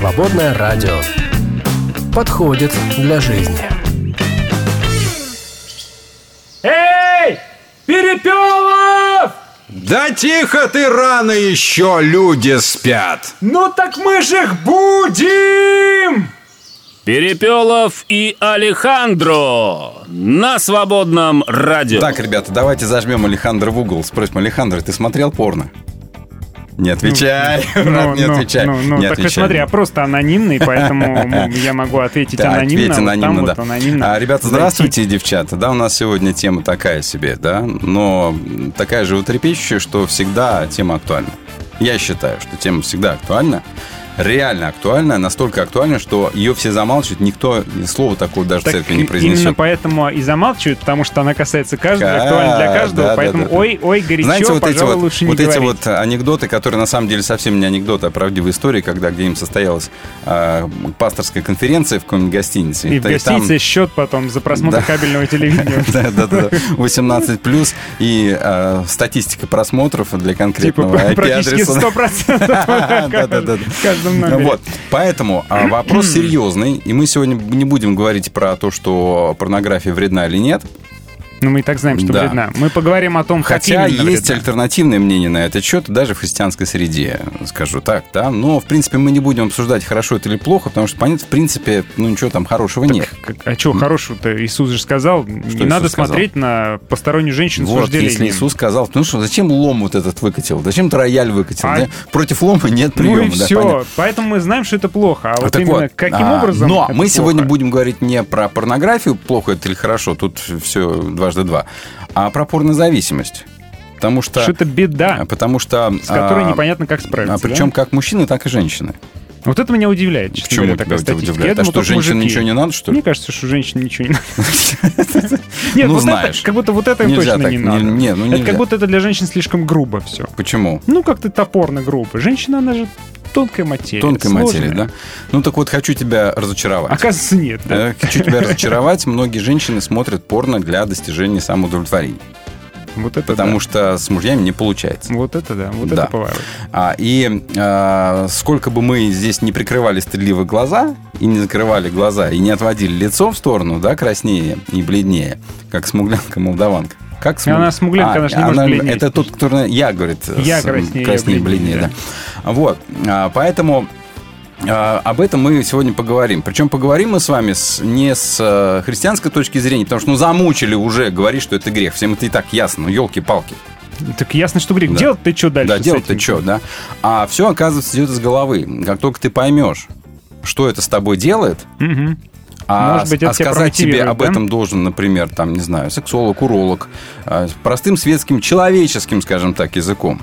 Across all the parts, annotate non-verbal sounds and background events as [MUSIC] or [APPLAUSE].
Свободное радио. Подходит для жизни. Эй! Перепелов! Да тихо ты, рано еще люди спят. Ну так мы же их будем! Перепелов и Алехандро на свободном радио. Так, ребята, давайте зажмем Алехандро в угол. Спросим, Алехандро, ты смотрел порно? Не отвечай, брат, не отвечай. Ну, ну, не так отвечай. смотри, я просто анонимный, поэтому [LAUGHS] я могу ответить Да, анонимно. ответь вот анонимно, там да. вот анонимно А, ребята, зайти. здравствуйте, девчата. Да, у нас сегодня тема такая себе, да, но такая же утрепещущая, что всегда тема актуальна. Я считаю, что тема всегда актуальна реально актуальна, настолько актуальна, что ее все замалчивают, никто слово такое даже так в церкви не произнесет. Именно поэтому и замалчивают, потому что она касается каждого, актуальна для каждого, да, поэтому да, да, ой, ой, горячо, Знаете, вот пожалуй, эти вот, не вот говорить. эти вот анекдоты, которые на самом деле совсем не анекдоты, а правдивые истории, когда где-нибудь состоялась э, пасторская конференция в какой-нибудь гостинице. И, и в гостинице там... счет потом за просмотр да. кабельного телевидения. [LAUGHS] Да-да-да, 18 плюс и а, статистика просмотров для конкретного IP-адреса. Типа практически 100% [LAUGHS] твердом э, намерении. Вот. Поэтому а, вопрос серьезный, и мы сегодня не будем говорить про то, что порнография вредна или нет. Ну, мы и так знаем, что Да. вредна. Мы поговорим о том, как Хотя именно есть вредна. альтернативное мнение на этот счет, даже в христианской среде, скажу так, да. Но, в принципе, мы не будем обсуждать, хорошо это или плохо, потому что, понятно, в принципе, ну, ничего там хорошего нет. Как- а что хорошего-то Иисус же сказал, не Иисус надо сказал? смотреть на постороннюю женщину с Вот, если вожделением. Иисус сказал, ну что, зачем лом вот этот выкатил? Зачем ты рояль выкатил? А- да? Против лома нет ну приема. и да, все. понятно. Поэтому мы знаем, что это плохо. А, А вот так именно вот, каким а, образом Но мы сегодня плохо? будем говорить не про порнографию, плохо это или хорошо, тут все дважды два, а про порнозависимость. Потому что... Что это беда, Потому что... с которой а, непонятно, как справиться. а причем да? как мужчины, так и женщины. Вот это меня удивляет, честно Почему говоря, такая статистика. удивляет? Я А что, женщинам мужики. ничего не надо, что ли? Мне кажется, что женщине ничего не надо. [LAUGHS] Нет, Ну, вот знаешь. это, как будто вот это Нельзя точно так, не надо. не, ну это как будто это для женщин слишком грубо все. Почему? Ну, как-то топорно грубо. Женщина, она же тонкая материя. Тонкой сложная. материи, да? Ну так вот, хочу тебя разочаровать. Оказывается, нет. да. Э, Хочу тебя [LAUGHS] разочаровать. Многие женщины смотрят порно для достижения самоудовлетворения. Вот это Потому да. что с мужьями не получается. Вот это да, вот Да. это поворот. А, и а, сколько бы мы здесь не прикрывали стыдливо глаза, и не закрывали глаза, и не отводили лицо в сторону, да, краснее и бледнее, как смуглянка-молдаванка. Как смуг- Она смуглянка, она ж не может бледнеть. Это тот, который я, говорит, Я с- краснее, краснее бледнее, бледнее, да. Вот, а, поэтому а, об этом мы сегодня поговорим. Причем поговорим мы с вами с- не с э, христианской точки зрения, потому что ну замучили уже говорить, что это грех. Всем это и так ясно. Ну, елки-палки. Так ясно, что грех. Да. Делать ты что дальше? Да, с делать-то этим? что, да? А все, оказывается, идет из головы. Как только ты поймешь, что это с тобой делает, Мгм. А, Может быть, а это тебя сказать тебе об да? этом должен, например, там, не знаю, сексолог, уролог, а, простым светским, человеческим, скажем так, языком.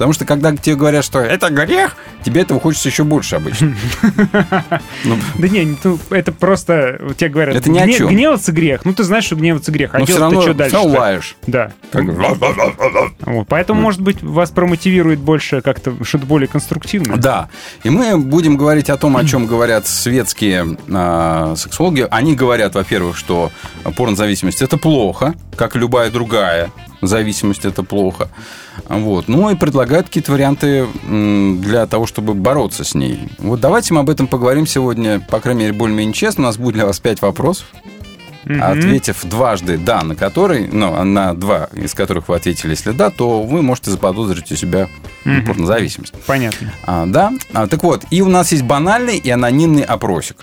Потому что когда тебе говорят, что это грех, тебе этого хочется еще больше обычно. [LAUGHS] Ну, Да не, ну, это просто, тебе говорят, Это чем. гневаться грех. Ну, ты знаешь, что гневаться грех. А Но все делать-то равно что дальше? все лаешь. Да. [LAUGHS] Поэтому, может быть, вас промотивирует больше как-то что-то более конструктивное. Да. И мы будем говорить о том, о чем говорят светские а, сексологи. Они говорят, во-первых, что порнозависимость это плохо, как любая другая зависимость это плохо. Вот. Ну и предлагают какие-то варианты для того, чтобы бороться с ней. Вот давайте мы об этом поговорим сегодня, по крайней мере, более-менее честно. У нас будет для вас пять вопросов. Мгм. Ответив дважды «да», на который, ну, на два из которых вы ответили, если «да», то вы можете заподозрить у себя Мгм. порнозависимость. Понятно. А, да? А, так вот, и у нас есть банальный и анонимный опросик.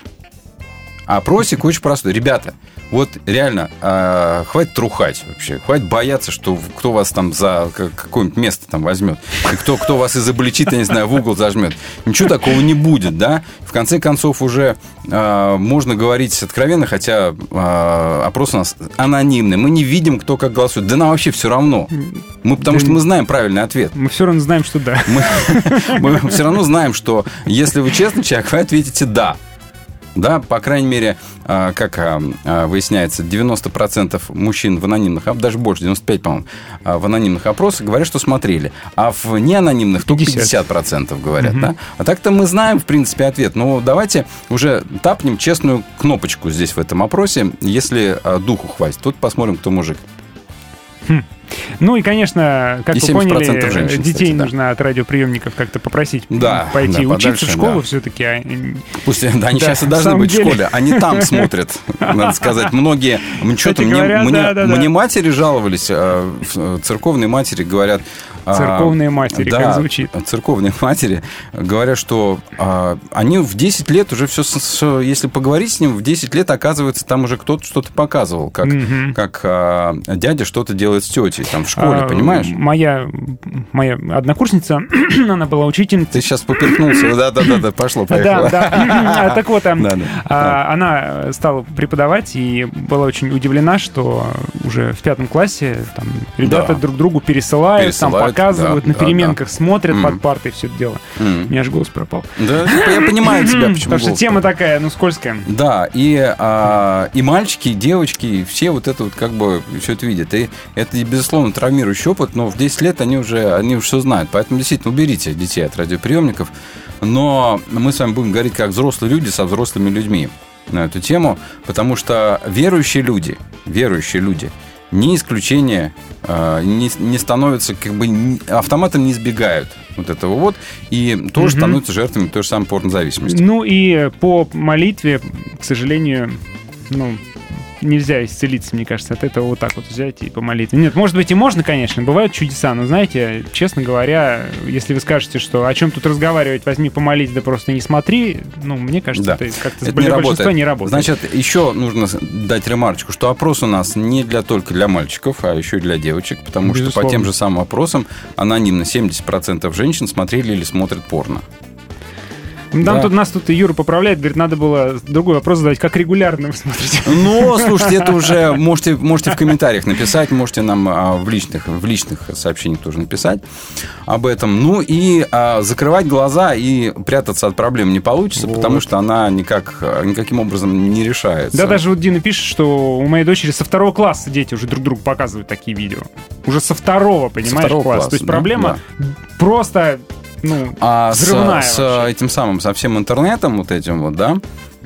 Опросик очень простой. Ребята, вот реально, а, хватит трухать вообще. Хватит бояться, что кто вас там за какое-нибудь место там возьмет. И кто, кто вас изобличит, я не знаю, в угол зажмет. Ничего такого не будет, да? В конце концов, уже а, можно говорить откровенно, хотя а, опрос у нас анонимный. Мы не видим, кто как голосует. Да нам вообще все равно. Мы, потому Да что мы знаем правильный ответ Мы все равно знаем, что да. мы, [LAUGHS] все равно знаем, что если вы честный человек, вы ответите «да». Да, по крайней мере, а, как а, а, выясняется, 90% мужчин в анонимных, а даже больше, 95, по-моему, в анонимных опросах говорят, что смотрели. А в неанонимных только 50. 50% говорят, Мгм. да? А так-то мы знаем, в принципе, ответ. Но давайте уже тапнем честную кнопочку здесь в этом опросе, если духу хватит. Тут посмотрим, кто мужик. Ну и, конечно, как И вы 70% поняли, женщин, детей кстати, да. нужно от радиоприемников как-то попросить Да, пойти да, учиться в подальше, школу да. все-таки. а, Пусть да, они Да, сейчас и в должны быть в деле. школе. Они там [LAUGHS] смотрят, надо сказать. Многие, что-то мне, говоря, мне- да, да, да. мне матери жаловались, в- э, церковные матери говорят... а, Церковные матери, да, как звучит. Церковные матери говорят, что а, они в 10 лет уже все, если поговорить с ним, в 10 лет оказывается, там уже кто-то что-то показывал, как, Мгм. как а, дядя что-то делает с тетей там в школе, а, понимаешь? Моя, моя однокурсница, [CLEARS THROAT] она была учительницей. Ты сейчас поперхнулся, [CLEARS THROAT] да-да-да, пошло, Да, поехало. да. [CLEARS THROAT] Так вот, Да, да. а, она стала преподавать и была очень удивлена, что уже в пятом классе там ребята Да. друг другу пересылают, там Пересылают, показывают, да, на да, переменках смотрят Мгм. под партой все это дело. М. У меня аж голос пропал. Да, я понимаю тебя, [CLEARS THROAT] почему Потому что тема такая, ну, скользкая. Да, и, а, и мальчики, и девочки, все вот это вот как бы все это видят. И это, безусловно, травмирующий опыт, но в 10 лет они уже, они уже все знают. Поэтому действительно уберите детей от радиоприемников. Но мы с вами будем говорить как взрослые люди со взрослыми людьми на эту тему, потому что верующие люди, верующие люди, не исключение, а, не, не становятся как бы автоматом не избегают вот этого вот и тоже Мгм. становятся жертвами той же самой порнозависимости. Ну и по молитве, к сожалению, ну, нельзя исцелиться, мне кажется, от этого вот так вот взять и помолиться. Нет, может быть и можно, конечно, бывают чудеса, но знаете, честно говоря, если вы скажете, что о чем тут разговаривать, возьми помолись, да просто не смотри, ну, мне кажется, Да. это как-то Это не для большинства работает. не работает. Значит, еще нужно дать ремарочку, что опрос у нас не для только для мальчиков, а еще и для девочек, потому что Безусловно. по тем же самым опросам анонимно 70% женщин смотрели или смотрят порно. Нам да. тут, нас тут и Юра поправляет, говорит, надо было другой вопрос задать, как регулярно вы смотрите. Но, слушайте, это уже [LAUGHS] можете, можете в комментариях написать, можете нам а, в личных, в личных сообщениях тоже написать об этом. Ну и а, закрывать глаза и прятаться от проблем не получится, Вот. потому что она никак, никаким образом не решается. Да, даже вот Дина пишет, что у моей дочери со второго класса дети уже друг другу показывают такие видео. Уже со второго, понимаешь, второго класса. класса, То есть да, проблема просто, ну, А с, взрывная с вообще. этим самым, со всем интернетом вот этим вот, да,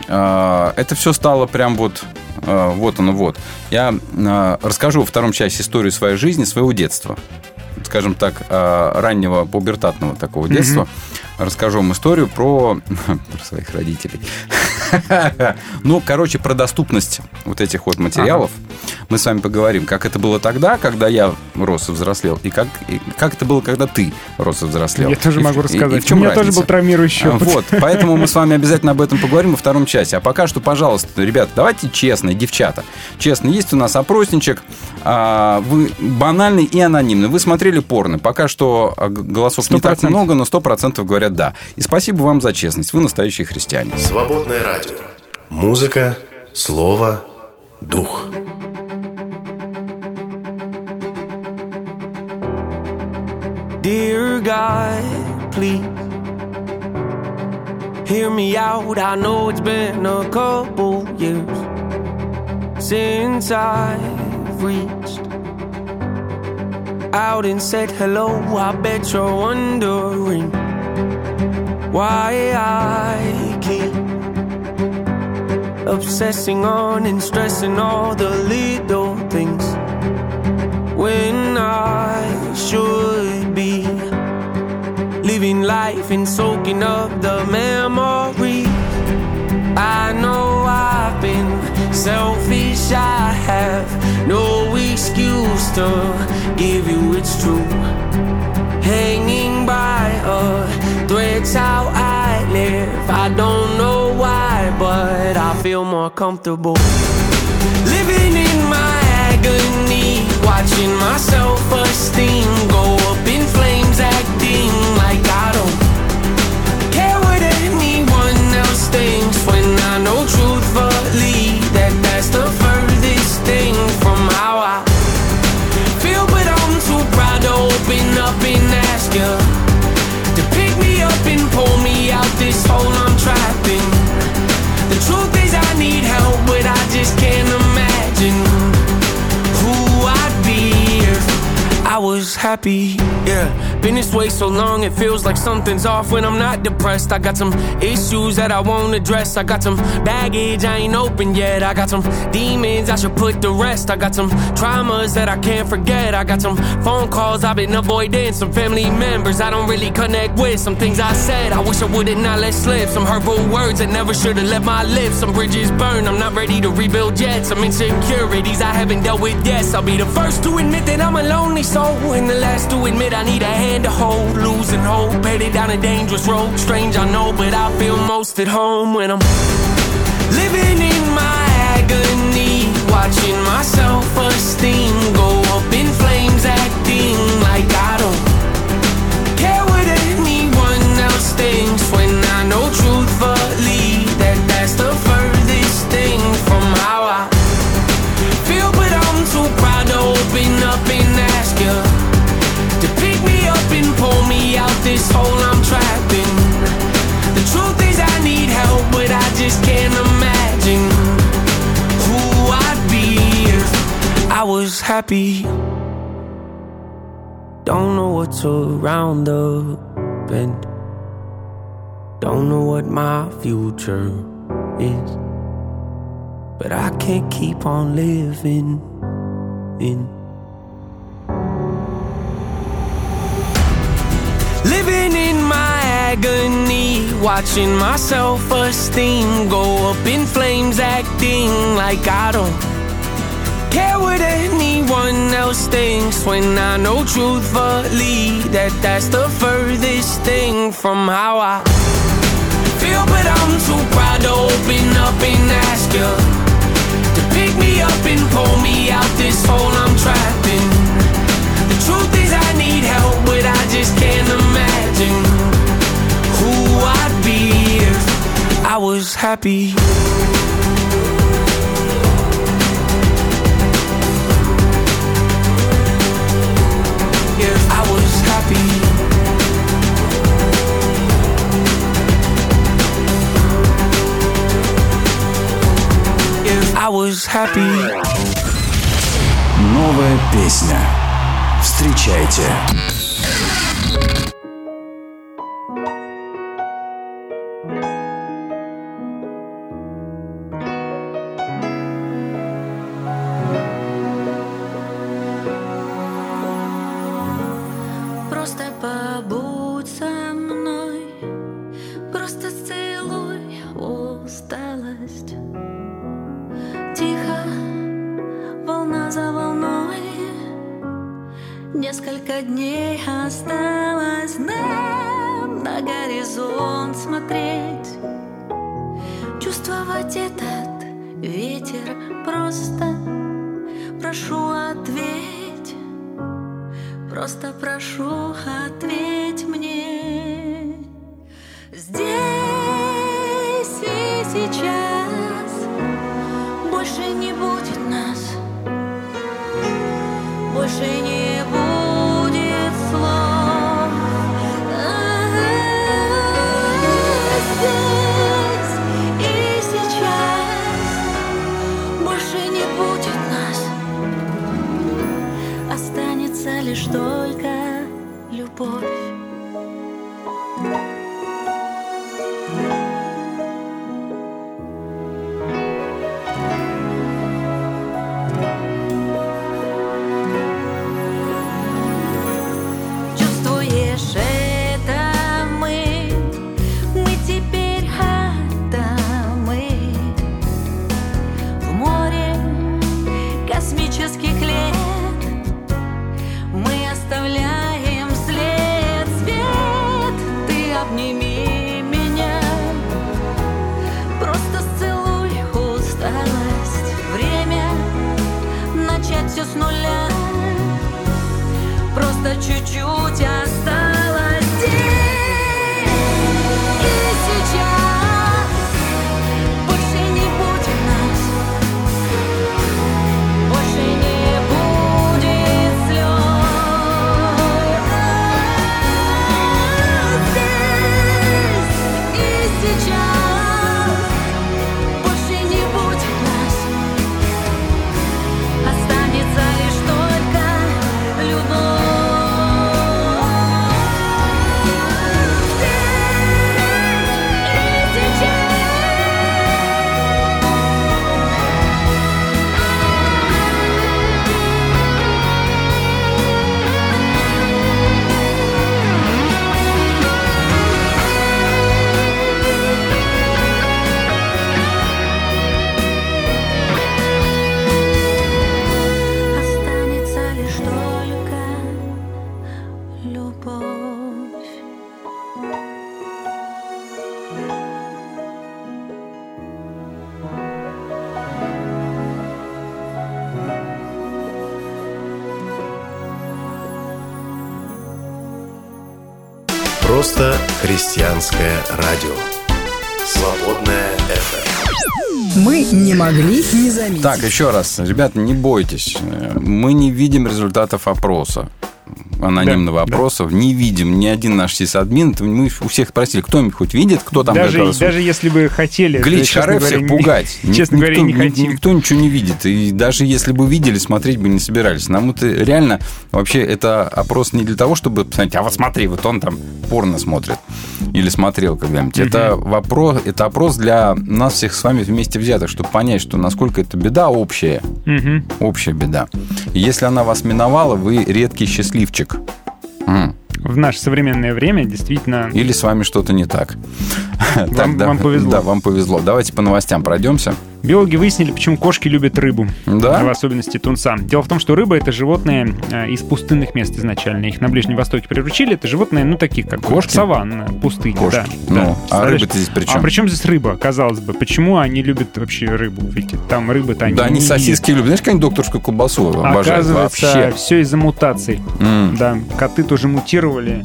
а, это все стало прям вот, а, вот оно вот. Я а, расскажу во втором части историю своей жизни, своего детства. Скажем так, раннего пубертатного такого детства. Расскажу вам историю про, [LAUGHS] про своих родителей. [LAUGHS] Ну, короче, про доступность вот этих вот материалов. Мы с вами поговорим, как это было тогда, когда я рос и взрослел, и как, и как это было, когда ты рос и взрослел. я тоже И могу и- и рассказать. в чем у меня разница? тоже был травмирующий А, опыт. Вот, поэтому мы с вами обязательно об этом поговорим во втором часе. А пока что, пожалуйста, ребята, давайте честно, девчата. Честно, есть у нас опросничек. а, Вы банальный и анонимный. Вы смотрели порно. Пока что а, голосов не так 100%. много, но 100% говорят да. И спасибо вам за честность. Вы настоящие христиане. Свободное радио. Музыка, слово, дух. Dear God, please hear me out. I know it's been a couple years since I've reached out and said hello. I bet you're wondering why I keep obsessing on and stressing all the little things when I should be living life and soaking up the memories. I know I've been selfish, I have no excuse to give you it's true. Hanging by a thread's how I live. I don't know why, but I feel more comfortable. Living in my agony, watching my self esteem go up in flames, acting like I don't care what anyone else thinks. When I know just can't imagine. Was happy. Yeah, been this way so long, it feels like something's off when I'm not depressed. I got some issues that I won't address. I got some baggage I ain't open yet. I got some demons I should put to rest. I got some traumas that I can't forget. I got some phone calls I've been avoiding. Some family members I don't really connect with. Some things I said I wish I would've not let slip. Some hurtful words that never should've left my lips. Some bridges burned. I'm not ready to rebuild yet. Some insecurities I haven't dealt with yet. I'll be the first to admit that I'm a lonely soul, and the last to admit I need a hand to hold. Losing hope, headed down a dangerous road. Strange, I know, but I feel most at home when I'm living in my agony, watching my self-esteem go up in flames, acting like I just can't imagine who I'd be if I was happy. Don't know what's around the bend. Don't know what my future is. But I can't keep on living in. Living agony, watching my self esteem go up in flames, acting like I don't care what anyone else thinks. When I know truthfully that that's the furthest thing from how I feel, but I'm too proud to open up and ask you to pick me up and pull me out this hole I'm trapped in. The truth is, I need help, but I just can't imagine I'd be if I was happy. If I was happy. If I was happy. Новая песня. Встречайте. Христианское радио. Свободная FM. Мы не могли не заметить. Так, еще раз, ребята, не бойтесь. Мы не видим результатов опроса анонимного Да, да. опроса, не видим ни один наш сисадмин. Мы у всех спросили, кто-нибудь хоть видит, кто там даже, голосует? даже если бы хотели... Глич Харе говоря, всех не- пугать. [LAUGHS] Честно говоря, никто, не ни- хотим. Никто ничего не видит. И даже если бы видели, смотреть бы не собирались. Нам это реально... Вообще, это опрос не для того, чтобы посмотреть, а вот смотри, вот он там порно смотрит. Или смотрел когда-нибудь. Это, вопрос, это опрос для нас всех с вами вместе взятых, чтобы понять, что насколько это беда общая. Мгм. Общая беда. И если она вас миновала, вы редкий счастливчик. М. В наше современное время действительно... Или с вами что-то не так. Вам- вам повезло. Да, вам повезло. Давайте по новостям пройдемся. Биологи выяснили, почему кошки любят рыбу. Да? В особенности тунца. Дело в том, что рыба — это животные э, из пустынных мест изначально. Их на Ближнем Востоке приручили. Это животные, ну, таких как Кошки? саванна, пустыня. Кошки. Да, Ну, да. а рыба-то здесь при чем? А при чем здесь рыба, казалось бы? Почему они любят вообще рыбу? Ведь там рыба-то они Да, они не сосиски любят. Знаешь, как они докторскую колбасу обожают Оказывается, вообще. все из-за мутаций. М. Да, коты тоже мутировали,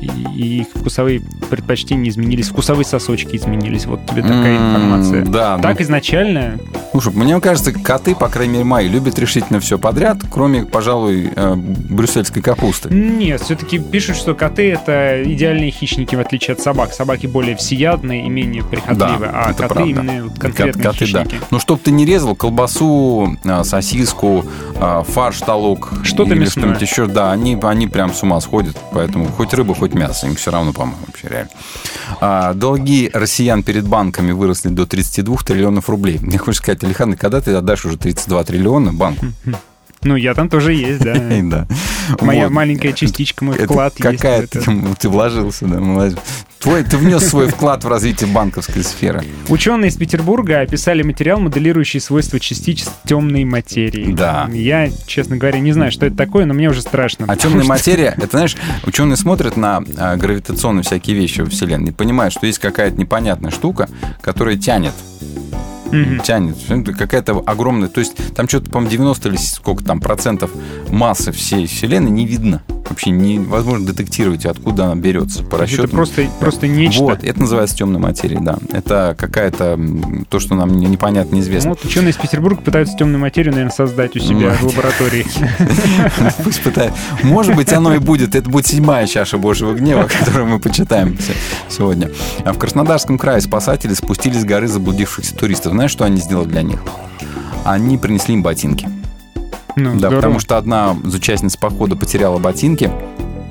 и, и их вкусовые предпочтения изменились, вкусовые сосочки изменились. Вот тебе такая М, информация. Да, ну, Так изначально Слушай, мне кажется, коты, по крайней мере, мои, любят решительно все подряд, кроме, пожалуй, э, брюссельской капусты. Нет, все-таки пишут, что коты это идеальные хищники, в отличие от собак. Собаки более всеядные и менее прихотливы, а это коты правда. именно вот Кот- конкретные коты, да. хищники. Ну, чтоб ты не резал колбасу, э, сосиску, э, фарш толок. Что-то мясное. что-нибудь еще. Да, они, они прям с ума сходят. Поэтому хоть рыба, хоть мясо. Им все равно, по-моему, вообще реально. А, долги россиян перед банками выросли до 32 триллионов рублей. Мне хочется сказать, Александр, когда ты отдашь уже 32 триллиона банку? Ну, я там тоже есть, да. [LAUGHS] Да. Моя Вот. маленькая частичка, мой Это вклад есть. какая в это. ты, ты вложился, да, молодец. Твой, ты внес свой вклад в развитие банковской сферы. Ученые из Петербурга описали материал, моделирующий свойства частиц темной материи. Да. Я, честно говоря, не знаю, что это такое, но мне уже страшно. А темная материя, [LAUGHS] это, знаешь, ученые смотрят на а, гравитационные всякие вещи во Вселенной и понимают, что есть какая-то непонятная штука, которая тянет. Мгм. Тянет. Это какая-то огромная... То есть там что-то, по-моему, 90 или сколько там процентов массы всей Вселенной не видно. Вообще невозможно детектировать, откуда она берется. По расчетам. Это просто, просто нечто. Вот, это называется темной материей, да. Это какая-то то, что нам не- непонятно, неизвестно. Ну, Вот ученые из Петербурга пытаются темную материю, наверное, создать у себя в лаборатории. [LAUGHS] Пусть пытает. Может быть, оно и будет. Это будет седьмая чаша Божьего гнева, которую мы почитаем се- сегодня. А в Краснодарском крае спасатели спустились с горы заблудившихся туристов. Знаешь, что они сделали для них? Они принесли им ботинки. Ну, Да, здорово. потому что одна из участниц похода потеряла ботинки,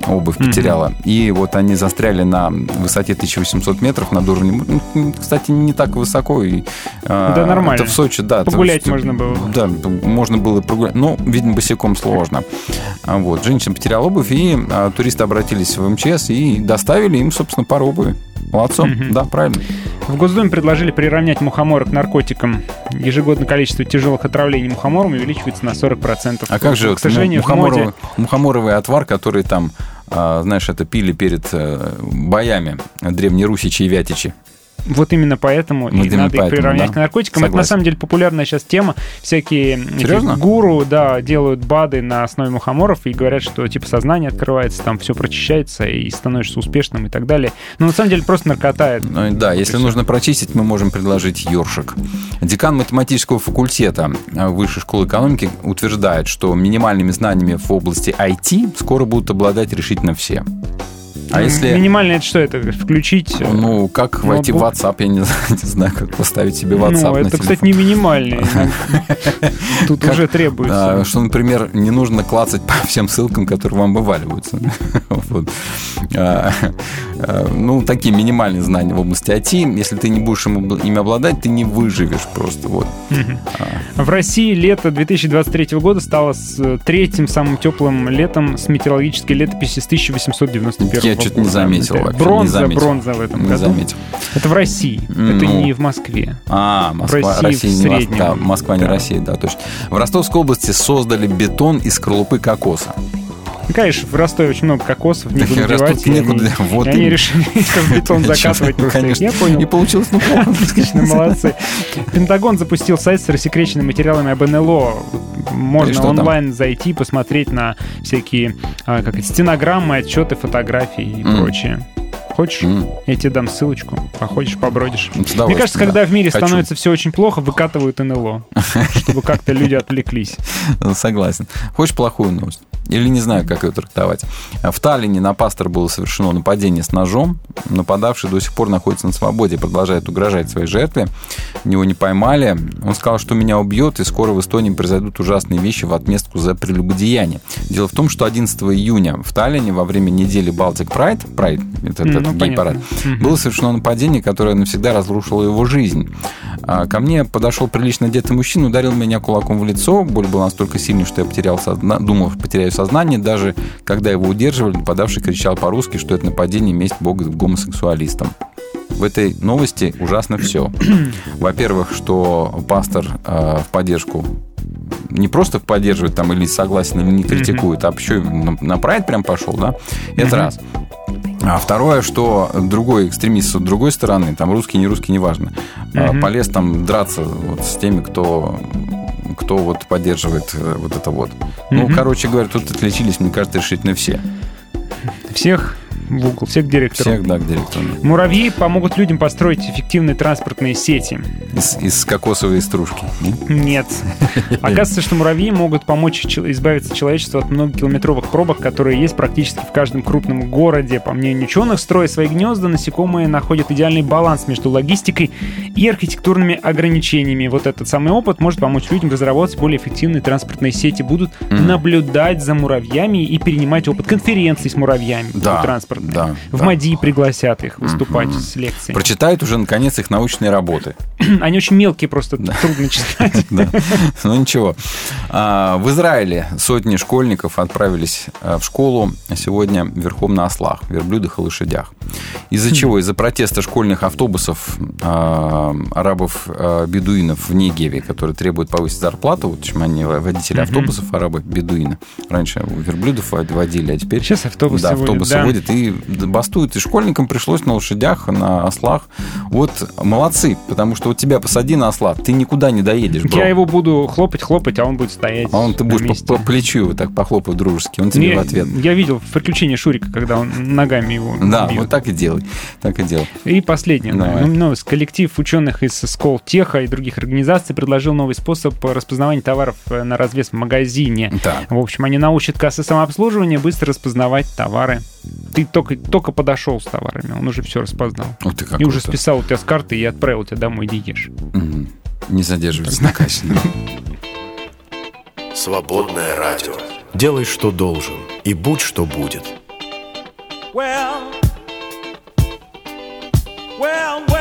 обувь Мгм. потеряла, и вот они застряли на высоте 1800 метров над уровнем. ну, Кстати, не так высоко. И, а, Да, нормально. Это в Сочи, да. то Погулять есть, можно было. Да, можно было прогулять. Но, видимо, босиком сложно. А Вот. Женщина потеряла обувь, и а, туристы обратились в МЧС и доставили им, собственно, пару обуви. Молодцом. Мгм. Да, правильно. В Госдуме предложили приравнять мухоморы к наркотикам. Ежегодно количество тяжелых отравлений мухомором увеличивается на 40%. А как же К сожалению, в моде... мухоморовый, мухоморовый отвар, который там, а, знаешь, это пили перед э, боями Древней Русичи и Вятичи? Вот именно поэтому Вот и именно надо их поэтому, приравнять да. к наркотикам. Это на Согласен. самом деле популярная сейчас тема. Всякие эти Серьезно? гуру, да, делают БАДы на основе мухоморов и говорят, что типа сознание открывается, там все прочищается и становишься успешным и так далее. Но на самом деле просто наркота. Ну, да, если всё. нужно прочистить, мы можем предложить ёршик. Декан математического факультета э, Высшей школы экономики утверждает, что минимальными знаниями в области IT скоро будут обладать решительно все. А Ну, если... Минимально это что? Это включить... э, Ну, как войти в ноутбук? WhatsApp, я не, [LAUGHS] знаю, не знаю, как поставить себе WhatsApp Ну, это, кстати, не минимальный. [LAUGHS] Тут уже требуется. А, что, например, не нужно клацать по всем ссылкам, которые вам вываливаются. [LAUGHS] А, а, Ну, такие минимальные знания в области IT. Если ты не будешь им ими обладать, ты не выживешь просто. Вот. В России лето 2023 года стало э, третьим самым теплым летом с метеорологической летописи с 1891 Я года. Что-то не заметил Это вообще, не Бронза, заметил. бронза в этом Не году. заметил. Это в России, это Ну. не в Москве. А, Москва, России Россия, в не Мос- среднем. да, Москва не Да. Россия, да, точно. В Ростовской области создали бетон из скорлупы кокоса. Ну, конечно, в Ростове очень много кокосов, некуда Растут девать. некуда, они- вот и они решили [LAUGHS] их в бетон закатывать. Конечно. Я понял. И получилось ну. [LAUGHS] Отлично, молодцы. Пентагон запустил сайт с рассекреченными материалами об НЛО. Можно что онлайн зайти, посмотреть на всякие а, как это, стенограммы, отчеты, фотографии и прочее. Хочешь? М. Я тебе дам ссылочку. Походишь, побродишь. С Мне кажется, да. когда в мире Хочу. становится все очень плохо, выкатывают НЛО, [LAUGHS] чтобы как-то люди отвлеклись. Согласен. Хочешь плохую новость? Или не знаю, как ее трактовать. В Таллине на пастора было совершено нападение с ножом. Нападавший до сих пор находится на свободе и продолжает угрожать своей жертве. Его не поймали. Он сказал, что меня убьет, и скоро в Эстонии произойдут ужасные вещи в отместку за прелюбодеяние. Дело в том, что 11 июня в Таллине во время недели Baltic Pride, Pride, это М, этот ну, гей-парад, было совершено нападение, которое навсегда разрушило его жизнь. А, Ко мне подошел прилично одетый мужчина, ударил меня кулаком в лицо. Боль была настолько сильной, что я потерял созна... думал, потеряю сознание. Даже когда его удерживали, нападавший кричал по-русски, что это нападение месть Бога гомосексуалистам. В этой новости ужасно все. [CLEARS THROAT] Во-первых, что пастор э, в поддержку не просто поддерживает там или согласен, или не критикует, а еще и на, на прайд прям пошел, да? Это раз. А второе, что другой экстремист с другой стороны, там русский, не русский, неважно, Мгм. полез там драться вот с теми, кто кто вот поддерживает э, вот это вот. Ну, Мгм. короче говоря, тут отличились, мне кажется, решительно все. Всех в угол, всех директоров. Всех, да, к директору. Муравьи помогут людям построить эффективные транспортные сети. Из, из кокосовой стружки. Нет. [LAUGHS] Оказывается, что муравьи могут помочь избавиться человечеству от многокилометровых пробок, которые есть практически в каждом крупном городе. По мнению ученых, строя свои гнезда, насекомые находят идеальный баланс между логистикой и архитектурными ограничениями. Вот этот самый опыт может помочь людям разработать более эффективные транспортные сети, будут наблюдать за муравьями и перенимать опыт конференций с муравьями Да, транспортные. да, В да. МАДИ пригласят их выступать Мгм. с лекциями. Прочитают уже, наконец, их научные работы. [CLEARS THROAT] Они очень мелкие, просто трудно читать. [LAUGHS] Да. Ну ничего. А, В Израиле сотни школьников отправились а, в школу сегодня верхом на ослах, верблюдах и лошадях. Из-за чего? Из-за протеста школьных автобусов а, арабов-бедуинов в Негеве, которые требуют повысить зарплату. Вот почему они водители автобусов арабы-бедуины. Раньше верблюдов водили, а теперь... Сейчас автобусы да, водят, автобусы да. водят и бастуют. И школьникам пришлось на лошадях, на ослах. Вот молодцы, потому что вот тебя посади на осла, ты никуда не доедешь, бро. Я его буду хлопать, хлопать, а он будет стоять. А он ты будешь месте. по, по плечу его так похлопать дружески, он тебе Не, в ответ. Я видел приключения Шурика, когда он ногами его Да, бьет. вот так и делай. Так и делай. И последнее. Давай. Ну. Коллектив ученых из Сколтеха и других организаций предложил новый способ распознавания товаров э, на развес в магазине. Так. В общем, они научат кассы самообслуживания быстро распознавать товары. Ты только, только подошел с товарами, он уже все распознал. Вот ты как и уже списал у тебя с карты и отправил тебя домой, иди ешь. Мгм. Не задерживайся на кассе. Свободное радио. Делай, что должен, и будь, что будет. Well, well, well.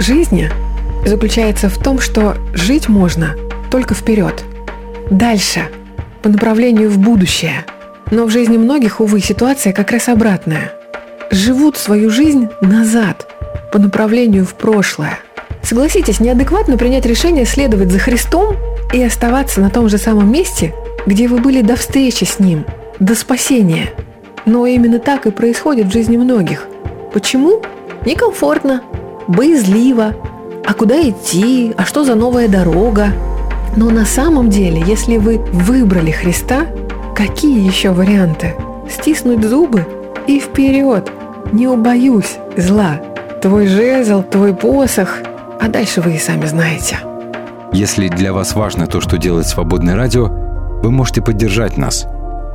Жизни заключается в том, что жить можно только вперед, дальше, по направлению в будущее. Но в жизни многих, увы, ситуация как раз обратная. Живут свою жизнь назад, по направлению в прошлое. Согласитесь, неадекватно принять решение следовать за Христом и оставаться на том же самом месте, где вы были до встречи с Ним, до спасения. Но именно так и происходит в жизни многих. Почему? Некомфортно, боязливо. А куда идти? А что за новая дорога? Но на самом деле, если вы выбрали Христа, какие еще варианты? Стиснуть зубы и вперед. Не убоюсь зла. Твой жезл, твой посох. А дальше вы и сами знаете. Если для вас важно то, что делает Свободное радио, вы можете поддержать нас.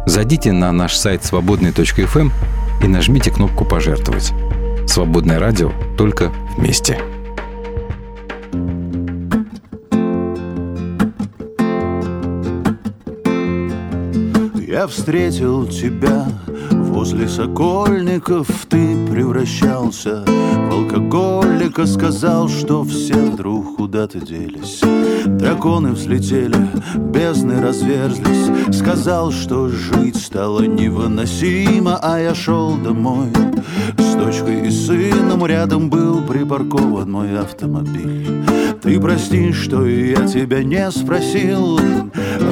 Зайдите на наш сайт свободный.фм и нажмите кнопку «Пожертвовать». Свободное радио только вместе. Я встретил тебя возле сокольников Ты превращался в алкоголика Сказал, что все вдруг куда-то делись Драконы взлетели, бездны разверзлись. Сказал, что жить стало невыносимо А я шел домой. С дочкой и сыном Рядом был припаркован мой автомобиль. Ты прости, что я тебя не спросил.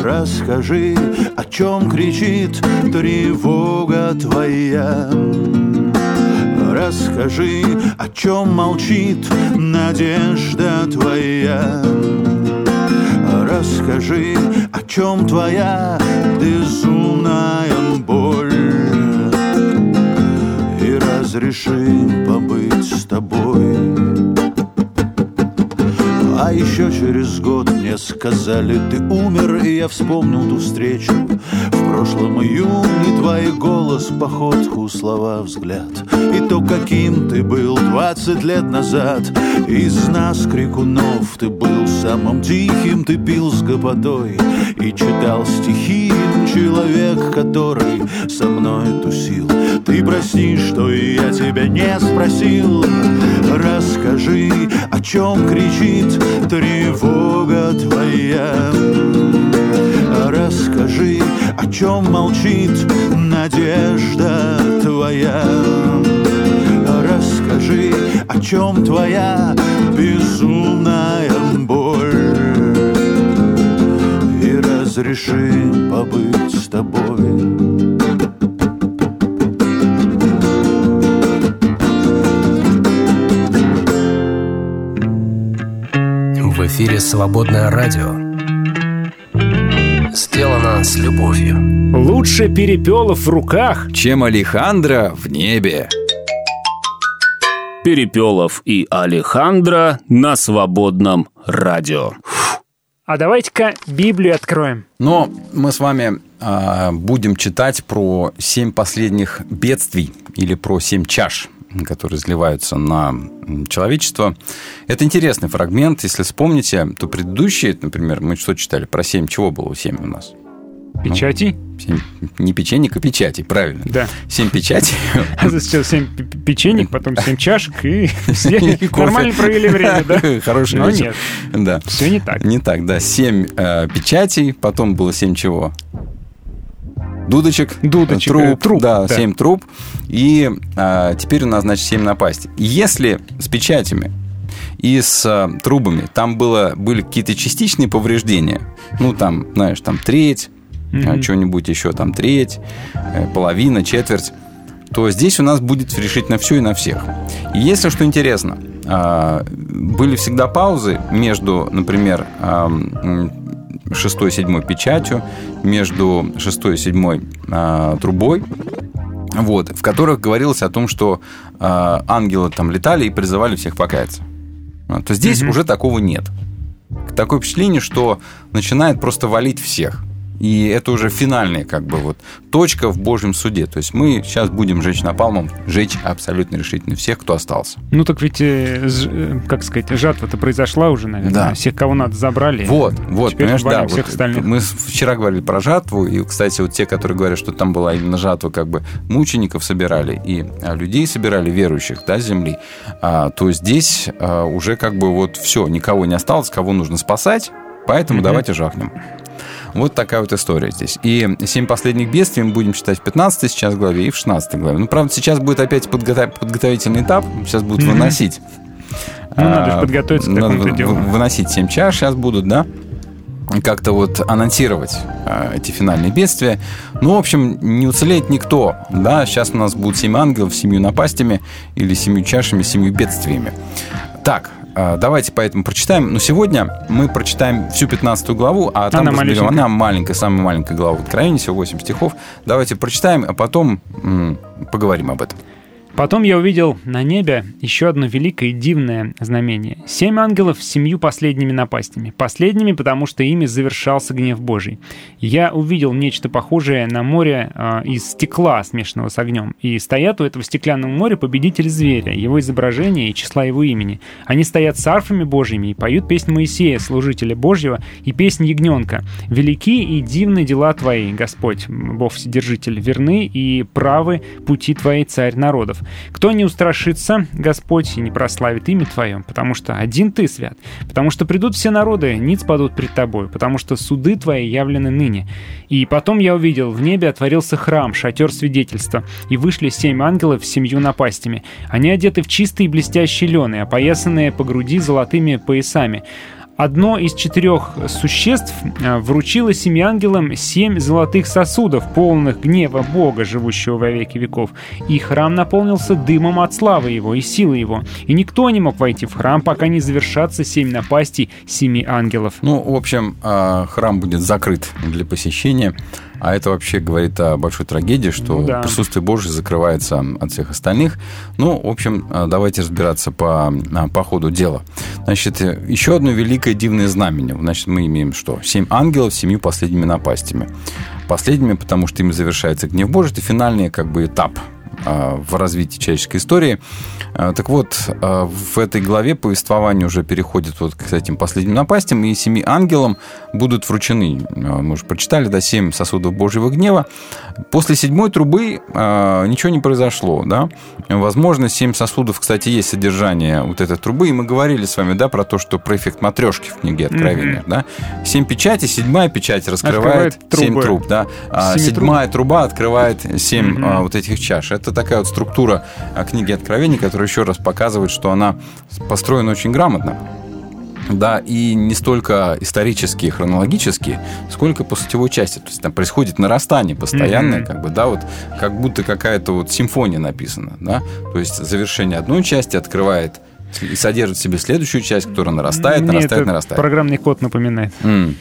Расскажи, о чем кричит тревога твоя. Расскажи, о чем молчит надежда твоя Расскажи, о чем твоя безумная боль? И разреши побыть с тобой еще через год мне сказали, ты умер, и я вспомнил ту встречу. В прошлом июне твой голос, походку, слова, взгляд. И то, каким ты был 20 лет назад. Из нас, крикунов, ты был самым тихим, ты пил с гопотой и читал стихи. Человек, который со мной тусил. Ты прости, что я тебя не спросил. Расскажи, о чем кричит тревога твоя. Расскажи, о чем молчит надежда твоя. Расскажи, о чем твоя безумная боль. И разреши побыть с тобой эфире «Свободное радио». Сделано с любовью. Лучше перепелов в руках. Чем Алехандро в небе. Перепелов и Алехандро на свободном радио. А давайте-ка Библию откроем. Но мы с вами а, будем читать про семь последних бедствий или про семь чаш, которые изливаются на человечество. Это интересный фрагмент. Если вспомните, то предыдущие, например, мы что читали? Про семь чего было семь у нас? Печати? Ну, семь, не печенек, а печати, правильно. Да. Семь печатей. [LAUGHS] А Сейчас семь пе- печенек, потом семь чашек, и [LAUGHS] все И нормально провели время, да? [LAUGHS] Хороший Но вечер. нет, Да. все не так. Не так, да. Семь э, печатей, потом было семь чего? Дудочек, Дудочек, труп, э, труп, да, да. семь труб. И а, теперь у нас, значит, семь напасти. Если с печатями и с а, трубами там было, были какие-то частичные повреждения, ну, там, знаешь, там треть, а, что-нибудь еще, там треть, э, половина, четверть, то здесь у нас будет решить на все и на всех. И если что интересно, а, были всегда паузы между, например, м, шестой и седьмой печатью, между шестой и седьмой а, трубой, вот, в которых говорилось о том, что а, ангелы там летали и призывали всех покаяться. А, То здесь уже такого нет. Такое впечатление, что начинает просто валить всех. И это уже финальная как бы вот точка в Божьем суде. То есть мы сейчас будем жечь напалмом, жечь абсолютно решительно всех, кто остался. Ну так ведь, э, э, как сказать, жатва-то произошла уже, наверное. Да. Всех, кого надо, забрали. Вот, вот, Теперь понимаешь, да. всех вот остальных. мы вчера говорили про жатву, и, кстати, вот те, которые говорят, что там была именно жатва, как бы мучеников собирали и а, людей собирали, верующих, да, земли, а, то здесь а, уже как бы вот все, никого не осталось, кого нужно спасать, поэтому Мгм. давайте жахнем. Вот такая вот история здесь. И семь последних бедствий мы будем читать в 15 сейчас главе и в 16 главе. Ну, правда, сейчас будет опять подгота- подготовительный этап. Сейчас будут Мгм. выносить. Ну, надо же А, подготовиться к надо делу. Выносить 7 чаш сейчас будут, да? как-то вот анонсировать а, эти финальные бедствия. Ну, в общем, не уцелеет никто. Да, сейчас у нас будут семь ангелов семью напастями или семью чашами, семью бедствиями. Так, давайте поэтому прочитаем. Но сегодня мы прочитаем всю 15 главу, а там Она разберем. Она маленькая, самая маленькая глава в Откровении, всего 8 стихов. Давайте прочитаем, а потом м, поговорим об этом. Потом я увидел на небе еще одно великое и дивное знамение. Семь ангелов с семью последними напастями. Последними, потому что ими завершался гнев Божий. Я увидел нечто похожее на море э, из стекла, смешанного с огнем. И стоят у этого стеклянного моря победители зверя, его изображение и числа его имени. Они стоят с арфами Божьими и поют песнь Моисея, служителя Божьего, и песнь Ягненка. «Велики и дивны дела Твои, Господь, Бог Вседержитель, верны и правы пути Твои, Царь народов. Кто не устрашится, Господь, и не прославит имя Твое, потому что один Ты свят, потому что придут все народы, ниц падут пред Тобой, потому что суды Твои явлены ныне. И потом я увидел, в небе отворился храм, шатер свидетельства, и вышли семь ангелов с семью напастями. Они одеты в чистые блестящие лены, опоясанные по груди золотыми поясами. Одно из четырех существ э, вручило семи ангелам семь золотых сосудов, полных гнева Бога, живущего во веки веков. И храм наполнился дымом от славы его и силы его. И никто не мог войти в храм, пока не завершатся семь напастей семи ангелов. Ну, в общем, а, храм будет закрыт для посещения. А это вообще говорит о большой трагедии, что Ну да. присутствие Божье закрывается от всех остальных. Ну, в общем, а, давайте разбираться по, а, по ходу дела. Значит, э, еще одно великое дивное знамение. Значит, мы имеем что? Семь ангелов с семью последними напастями. Последними, потому что им завершается гнев Божий. Это финальный как бы этап в развитии человеческой истории. А, Так вот, а, в этой главе повествование уже переходит вот к этим последним напастям, и семи ангелам будут вручены, а, мы уже прочитали, да, семь сосудов Божьего гнева. После седьмой трубы а, ничего не произошло, да. Возможно, семь сосудов, кстати, есть содержание вот этой трубы, и мы говорили с вами, да, про то, что про эффект матрешки в книге Откровения, да. Семь печатей, седьмая печать раскрывает Открывает семь трубы. труб, да. А, Семи седьмая труба открывает семь а, вот этих чаш. Это такая вот структура а, книги Откровений, которая еще раз показывает, что она построена очень грамотно. Да, и не столько исторически хронологически, сколько по сутевой части. То есть там происходит нарастание постоянное, Мгм. как бы, да, вот как будто какая-то вот симфония написана, да. То есть завершение одной части открывает и содержит в себе следующую часть, которая нарастает, Мне нарастает, это нарастает. программный код напоминает. М.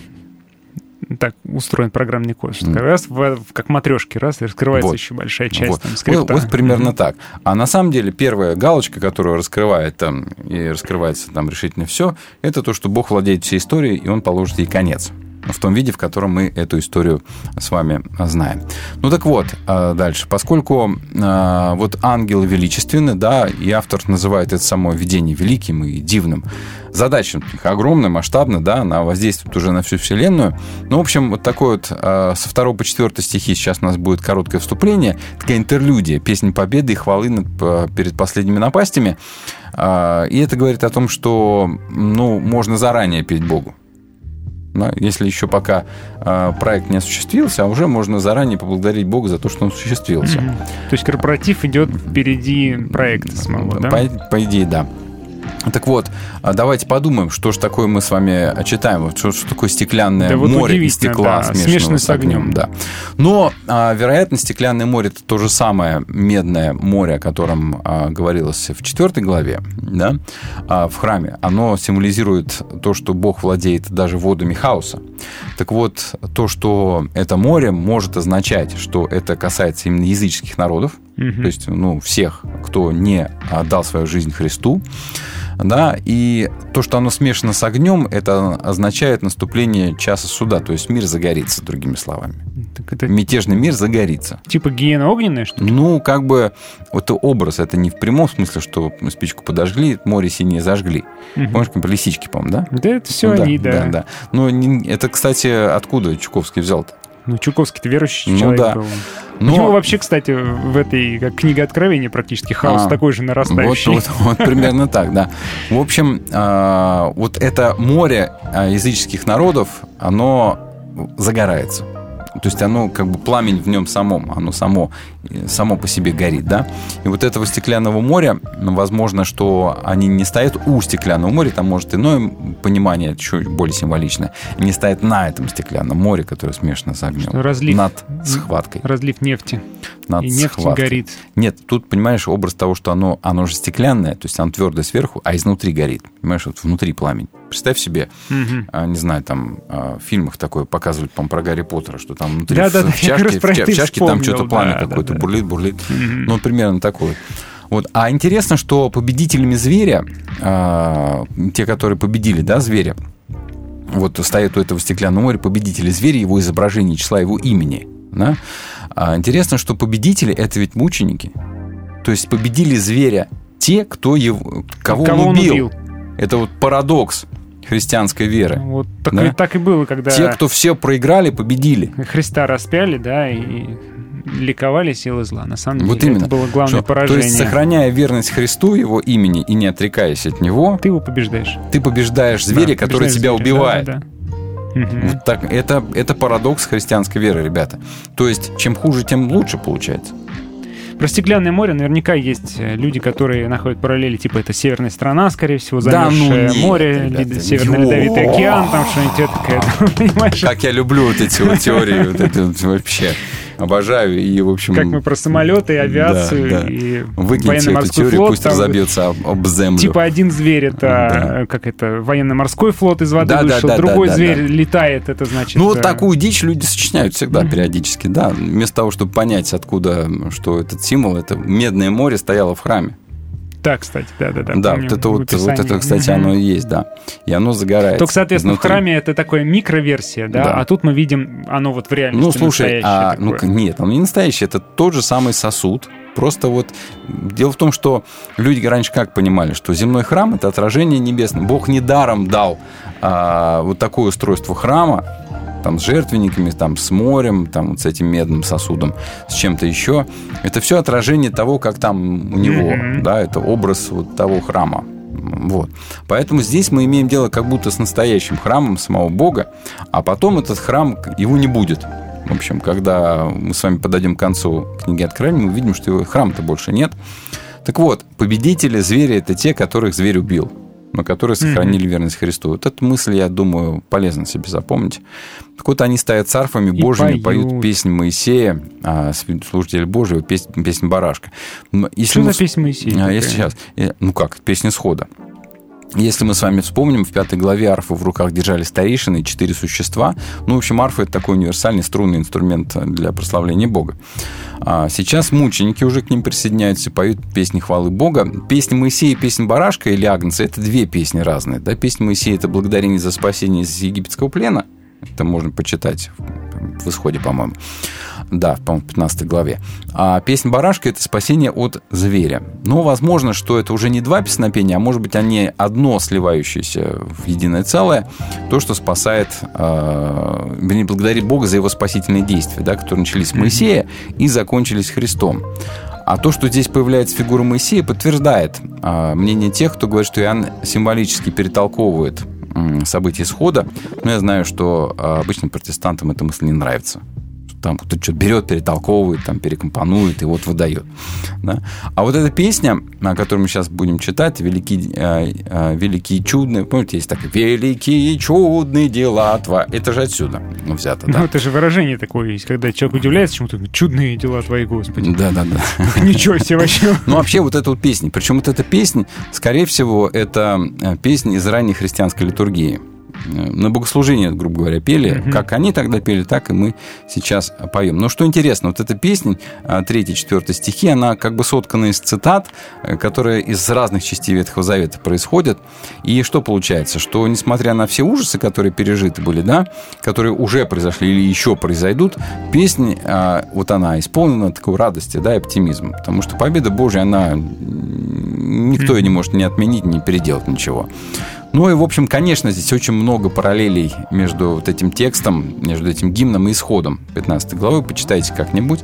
Так устроен программный код. что Мгм. Раз, в- как матрешки, раз, и раскрывается Вот. еще большая часть Вот. там, Вот, скрипта. вот примерно Мгм. так. А на самом деле первая галочка, которая раскрывает там и раскрывается там решительно все, это то, что Бог владеет всей историей, и Он положит ей конец. В том виде, в котором мы эту историю с вами знаем. Ну так вот, а, дальше. Поскольку а, вот ангелы величественны, да, и автор называет это само видение великим и дивным, задача у них огромная, масштабная, да, она воздействует уже на всю Вселенную. Ну, в общем, вот такой вот а, со 2 по 4 стихи сейчас у нас будет короткое вступление, такая интерлюдия, песня победы и хвалы перед последними напастями. И это говорит о том, что, ну, можно заранее петь Богу. Да, если еще пока а, проект не осуществился, а уже можно заранее поблагодарить Бога за то, что он осуществился. Мгм. То есть корпоратив идет впереди проекта самого, да? По, по идее, да. Так вот, а давайте подумаем, что же такое мы с вами читаем, вот что, что такое стеклянное Да вот море из стекла, да, смешанное с огнем. Да. Но, а, вероятно, стеклянное море это то же самое медное море, о котором а, говорилось в четвертой главе, да, а, в храме. Оно символизирует то, что Бог владеет даже водами хаоса. Так вот, то, что это море может означать, что это касается именно языческих народов, то есть, ну, всех, кто не отдал свою жизнь Христу. Да, и то, что оно смешано с огнем, это означает наступление часа суда, то есть мир загорится, другими словами. Так это Мятежный мир загорится. типа гиена огненная, что ли? Ну, как бы, это образ, это не в прямом смысле, что спичку подожгли, море синее зажгли. Мгм. Помнишь, как лисички, по-моему, да? Да это все Ну они, да. да, да. Ну, не- это, кстати, откуда Чуковский взял-то? Ну, Чуковский-то верующий Ну человек да. был. Но- У него вообще, кстати, в этой как книга Откровения практически хаос А, такой же Вот, нарастающий. вот, вот примерно так, да. В общем, а, вот это море а, языческих народов, оно загорается. То есть оно как бы пламень в нем самом, оно само, само по себе горит, да. И вот этого стеклянного моря, ну, возможно, что они не стоят у стеклянного моря, там может иное понимание, чуть более символичное, не стоят на этом стеклянном море, которое смешано с огнем. Что разлив- Над схваткой. Разлив нефти. Над И нефть схваткой. горит. Нет, тут, понимаешь, образ того, что оно, оно же стеклянное, то есть оно твердое сверху, а изнутри горит. Понимаешь, вот внутри пламень. Представь себе, а, не знаю, там а, в фильмах такое показывают, по про Гарри Поттера, что там внутри Да-да-да, в, в как раз чашке, в, в чашке там что-то пламя да, какое-то да-да. бурлит, бурлит. Мгм. Ну, примерно такое. Вот. А интересно, что победителями зверя, а, те, которые победили, да, зверя, вот стоят у этого стеклянного моря победители зверя, его изображение, числа его имени. Да? А интересно, что победители это ведь мученики. То есть победили зверя те, кто его, кого, Кого он он убил. убил. Это вот парадокс христианской веры. Вот так, Да. и, так и было, когда Те, кто все проиграли, победили. Христа распяли, да, и ликовали силы зла. На самом Вот деле именно. это было главное Что- поражение. То есть, сохраняя верность Христу, его имени, и не отрекаясь от него, Ты его побеждаешь. ты побеждаешь зверя, Да, который побеждаешь тебя зверя, убивает. да, да. Вот так, это, это парадокс христианской веры, ребята. То есть, чем хуже, тем лучше получается. Про стеклянное море наверняка есть э, люди, которые находят параллели, типа это северная страна, скорее всего, Да ну замерзшее нет, море, ребята, ли- Северный не- Ледовитый океан, там что-нибудь такое, [LAUGHS] понимаешь? Как я люблю вот эти вот теории, вот это вот вообще обожаю. И, в общем... Как мы про самолеты, и авиацию, да, да. и Выкиньте эту теорию, флот. пусть там разобьется об, об землю. Типа один зверь это Да. как это военно-морской флот из воды Да, вышел, да, другой да, да, зверь да. летает, это значит. Ну, вот э, такую дичь люди сочиняют всегда, периодически, да. Вместо того, чтобы понять, откуда, что этот символ, это медное море стояло в храме. Да, кстати, да, да, да. Да, вот это в вот, вот это, кстати, оно и есть, да. И оно загорается. Только, соответственно, в изнутри. храме это такое микроверсия, да, Да. а тут мы видим оно вот в реальности Ну, слушай, а, настоящее ну, нет, оно не настоящий, это тот же самый сосуд. Просто вот дело в том, что люди раньше как понимали, что земной храм это отражение небесное. Бог недаром дал а, вот такое устройство храма, там с жертвенниками, там с морем, там вот с этим медным сосудом, с чем-то еще. Это все отражение того, как там у него, Мгм. да, это образ вот того храма. Вот. Поэтому здесь мы имеем дело как будто с настоящим храмом самого Бога, а потом этот храм, его не будет. В общем, когда мы с вами подойдем к концу книги Откровения, мы увидим, что его храма-то больше нет. Так вот, победители звери – это те, которых зверь убил, но которые сохранили верность Христу. Вот эту мысль, я думаю, полезно себе запомнить. Так вот, они стоят с арфами И божьими, поют, поют. песнь Моисея, а служитель Божий, песнь, песнь Барашка. Если Что мы за песня Моисея? а, если сейчас, э, ну как, песня схода. Если мы с вами вспомним, в пятой главе арфу в руках держали старейшины и четыре существа. Ну, в общем, арфа – это такой универсальный струнный инструмент для прославления Бога. А сейчас мученики уже к ним присоединяются, поют песни хвалы Бога. Песня Моисея и песня Барашка или Агнца – это две песни разные. Да? Песня Моисея – это благодарение за спасение из египетского плена. Это можно почитать в исходе, по-моему. Да, по-моему, в 15 главе. А песня Барашка – это спасение от зверя. Но возможно, что это уже не два песнопения, а может быть, они одно сливающееся в единое целое. То, что спасает, э, вернее, благодарит Бога за его спасительные действия, да, которые начались с Моисея и закончились Христом. А то, что здесь появляется фигура Моисея, подтверждает а, мнение тех, кто говорит, что Иоанн символически перетолковывает события исхода. Но я знаю, что а, обычным протестантам эта мысль не нравится. Там кто-то что-то берет, перетолковывает, там перекомпонует и вот выдает. Да? А вот эта песня, о которой мы сейчас будем читать, «Великие, э, э, великие чудные», помните, есть так, «Великие чудные дела твои». Это же отсюда взято, Ну, да? это же выражение такое есть, когда человек удивляется чему-то, чудные дела твои, Господи. Да-да-да. Ничего себе вообще. [LAUGHS] Ну, вообще, вот эта вот песня. Причем вот эта песня, скорее всего, это э, песня из ранней христианской литургии. На богослужении, грубо говоря, пели. Мгм. Как они тогда пели, так и мы сейчас поем. Но что интересно, вот эта песня, 3-4 стихи, она как бы соткана из цитат, э, которые из разных частей Ветхого Завета происходят. И что получается? Что несмотря на все ужасы, которые пережиты были, да, которые уже произошли или еще произойдут, песня, а, вот она исполнена такой радости, да, и оптимизма. Потому что победа Божья, она никто ее не может ни отменить, ни переделать ничего. Ну и, в общем, конечно, здесь очень много параллелей между вот этим текстом, между этим гимном и исходом 15 главы. Почитайте как-нибудь.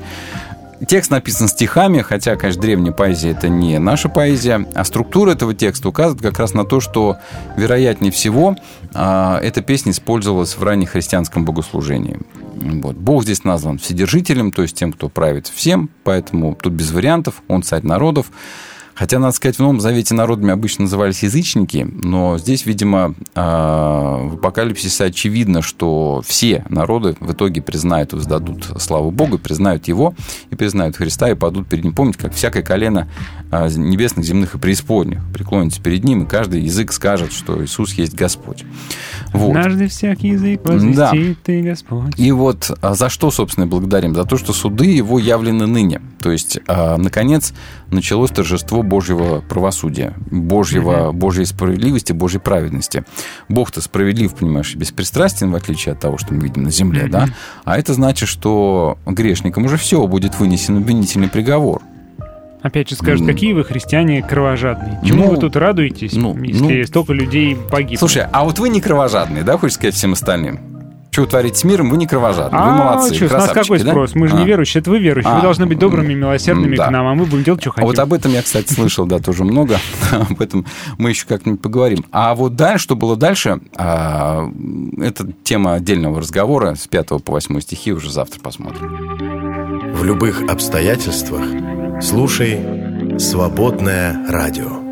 Текст написан стихами, хотя, конечно, древняя поэзия это не наша поэзия, а структура этого текста указывает как раз на то, что, вероятнее всего, а, эта песня использовалась в раннехристианском богослужении. Вот. Бог здесь назван Вседержителем, то есть тем, кто правит всем, поэтому тут без вариантов, он царь народов. Хотя, надо сказать, в Новом Завете народами обычно назывались язычники, но здесь, видимо, а, в апокалипсисе очевидно, что все народы в итоге признают воздадут славу Богу, признают Его и признают Христа и падут перед Ним. Помните, как всякое колено а, небесных, земных и преисподних преклонится перед Ним, и каждый язык скажет, что Иисус есть Господь. Вот. Однажды всякий язык возвестит ты, Господь. И вот а, за что, собственно, благодарим? За то, что суды его явлены ныне. То есть, наконец, началось торжество Божьего правосудия, Божьего, Божьей справедливости, Божьей праведности. Бог-то справедлив, понимаешь, и беспристрастен, в отличие от того, что мы видим на земле, да? А это значит, что грешникам уже все будет вынесен обвинительный приговор. Опять же скажут, какие вы христиане кровожадные. Чему Ну, вы тут радуетесь, ну, если ну. столько людей погибло? Слушай, а вот вы не кровожадные, да, хочешь сказать всем остальным? Что вы творите с миром, вы не кровожадные, вы а, молодцы, чё, с нас какой да? спрос? Мы же А. не верующие, это вы верующие. А. Вы должны быть добрыми, милосердными Да. к нам, а мы будем делать, что А хотим. вот об этом я, кстати, слышал, да, тоже много. [LAUGHS] Об этом мы еще как-нибудь поговорим. А вот дальше, что было дальше, а, это тема отдельного разговора с 5 по 8 стихи уже завтра посмотрим. В любых обстоятельствах слушай «Свободное радио».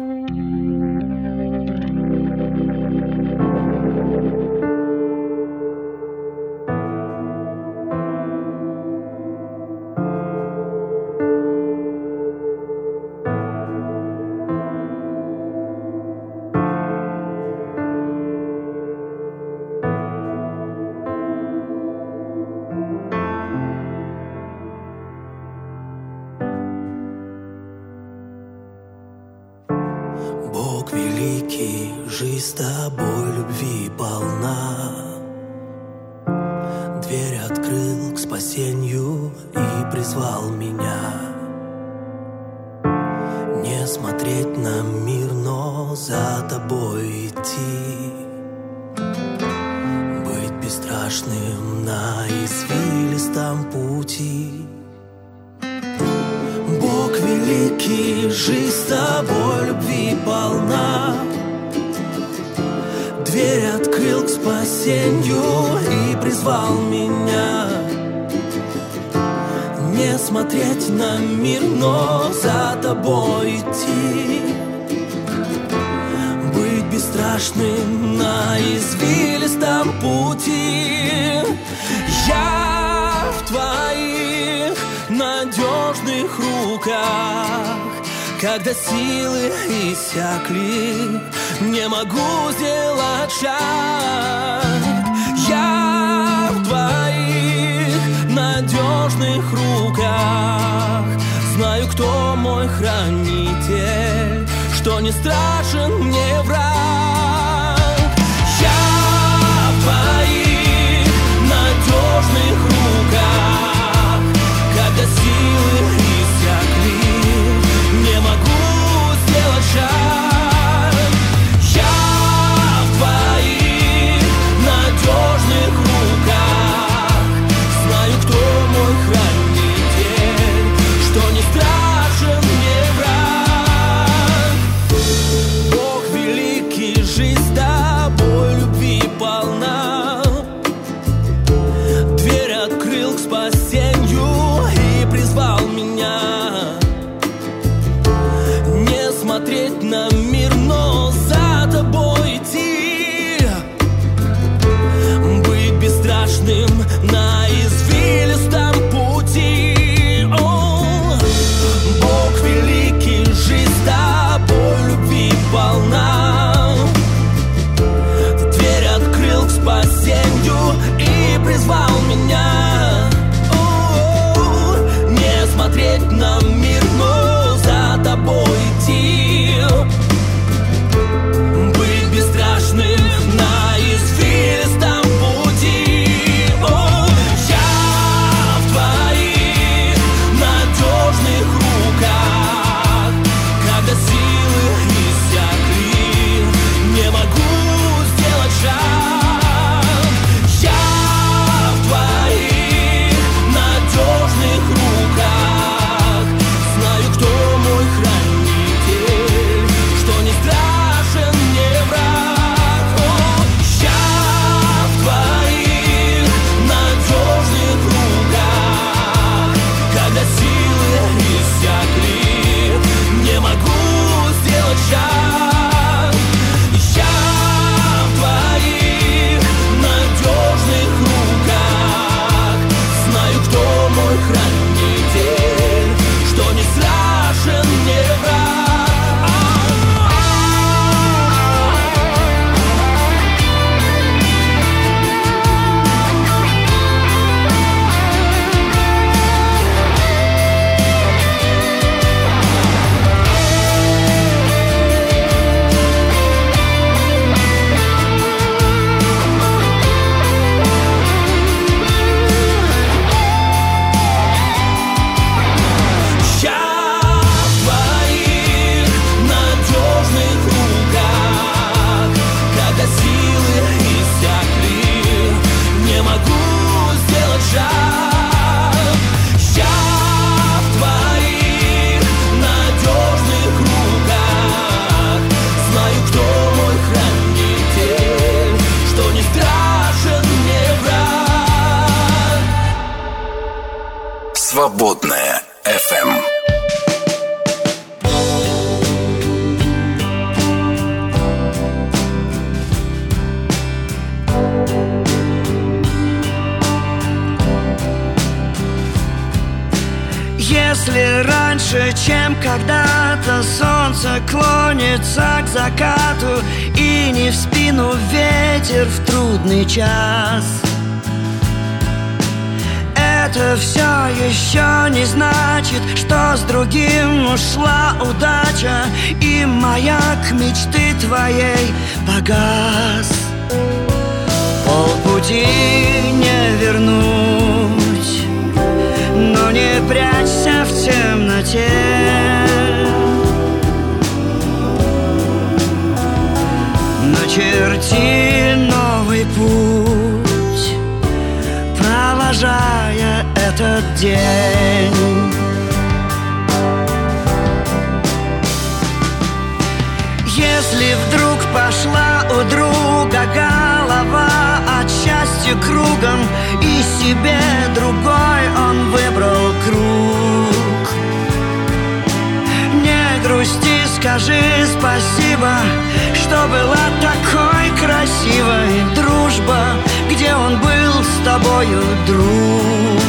тобою, друг.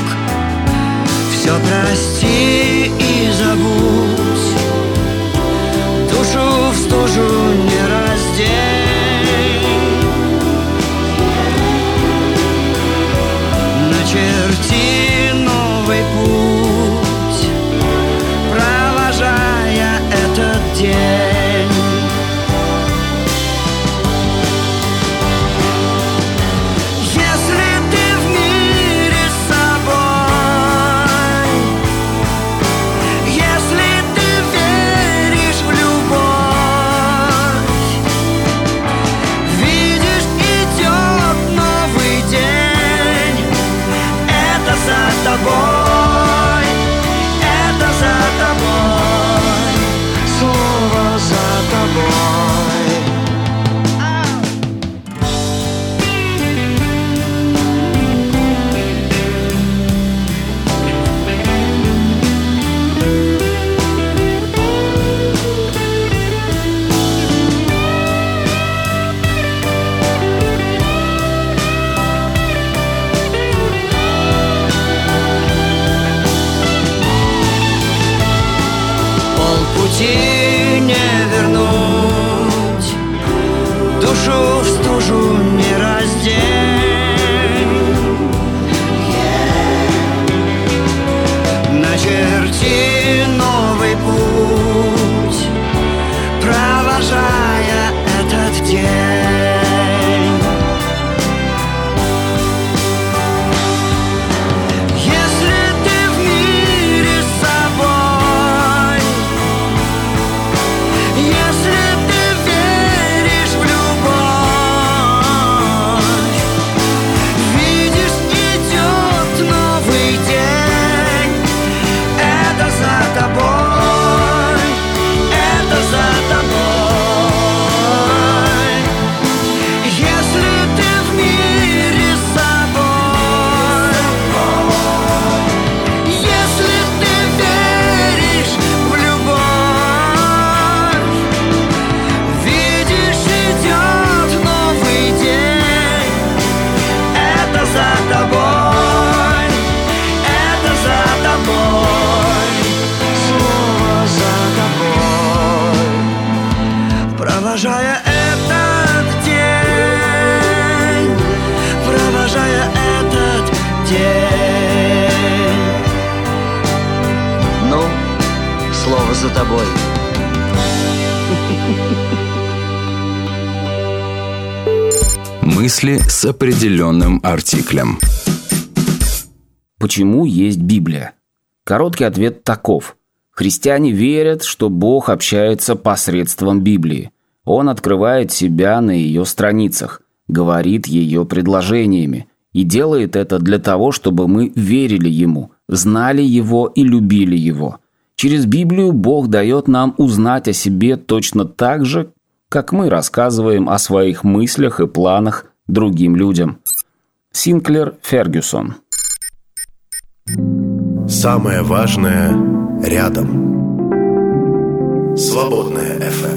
Все прости и забудь. Душу в стужу определенным артиклем. Почему есть Библия? Короткий ответ таков. Христиане верят, что Бог общается посредством Библии. Он открывает себя на ее страницах, говорит ее предложениями и делает это для того, чтобы мы верили Ему, знали Его и любили Его. Через Библию Бог дает нам узнать о себе точно так же, как мы рассказываем о своих мыслях и планах другим людям. Синклер Фергюсон Самое важное рядом. Свободная FM.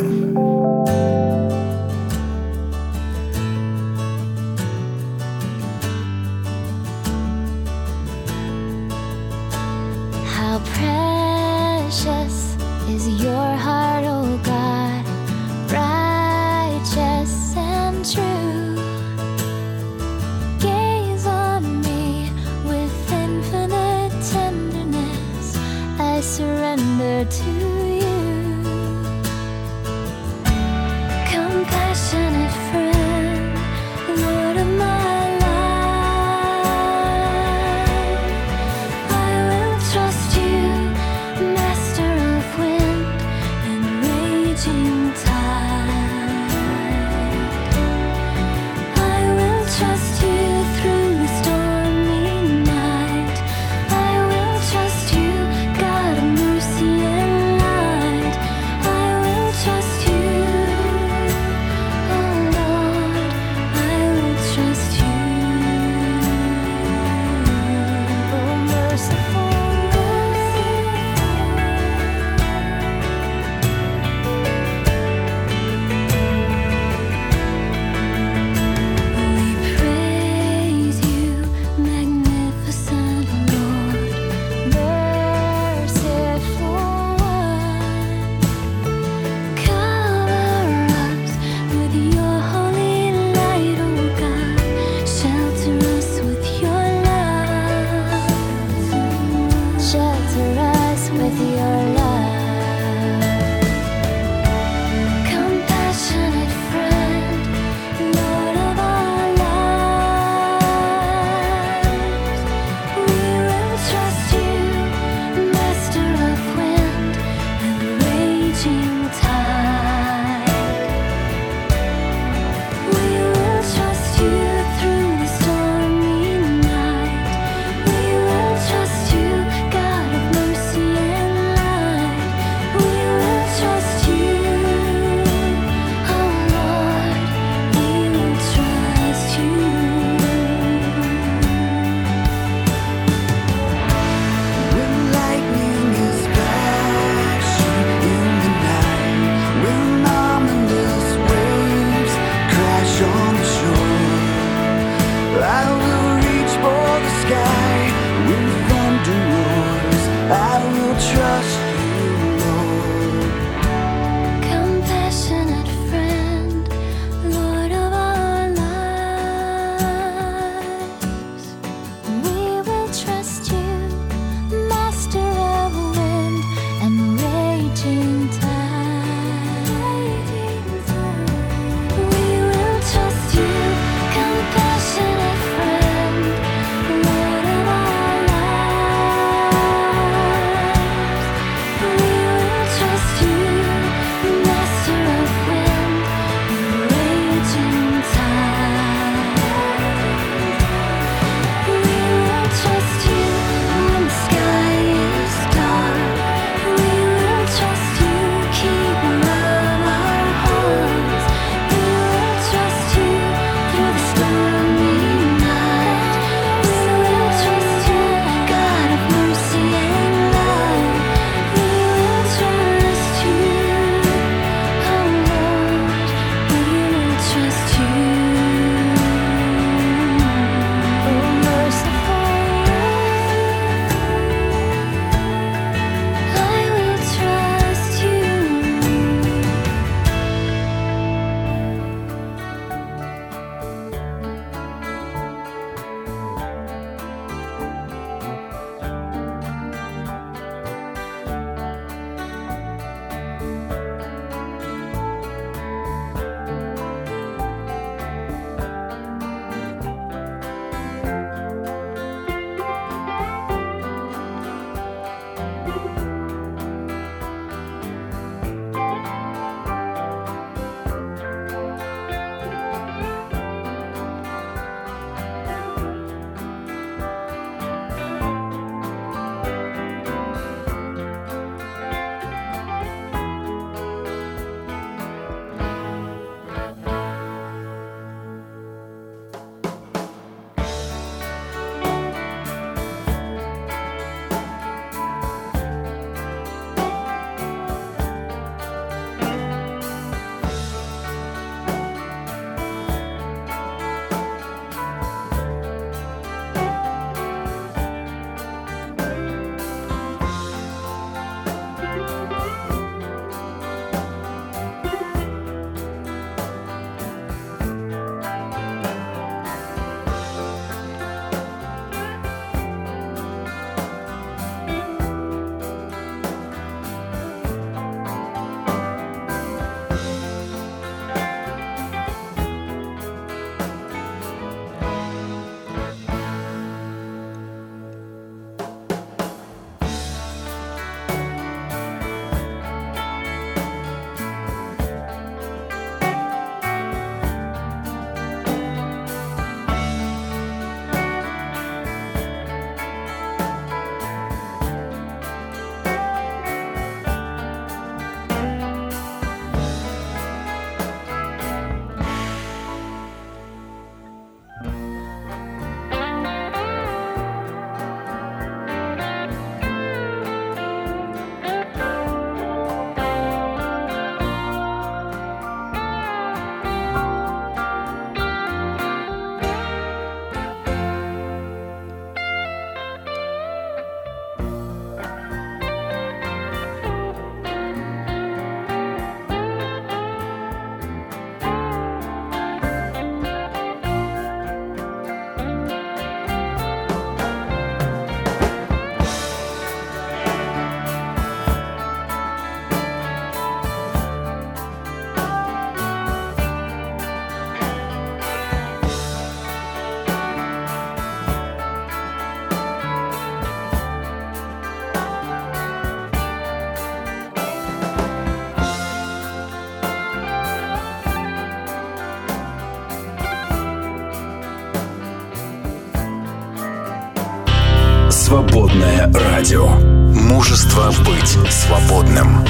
Свободное радио. Мужество быть свободным.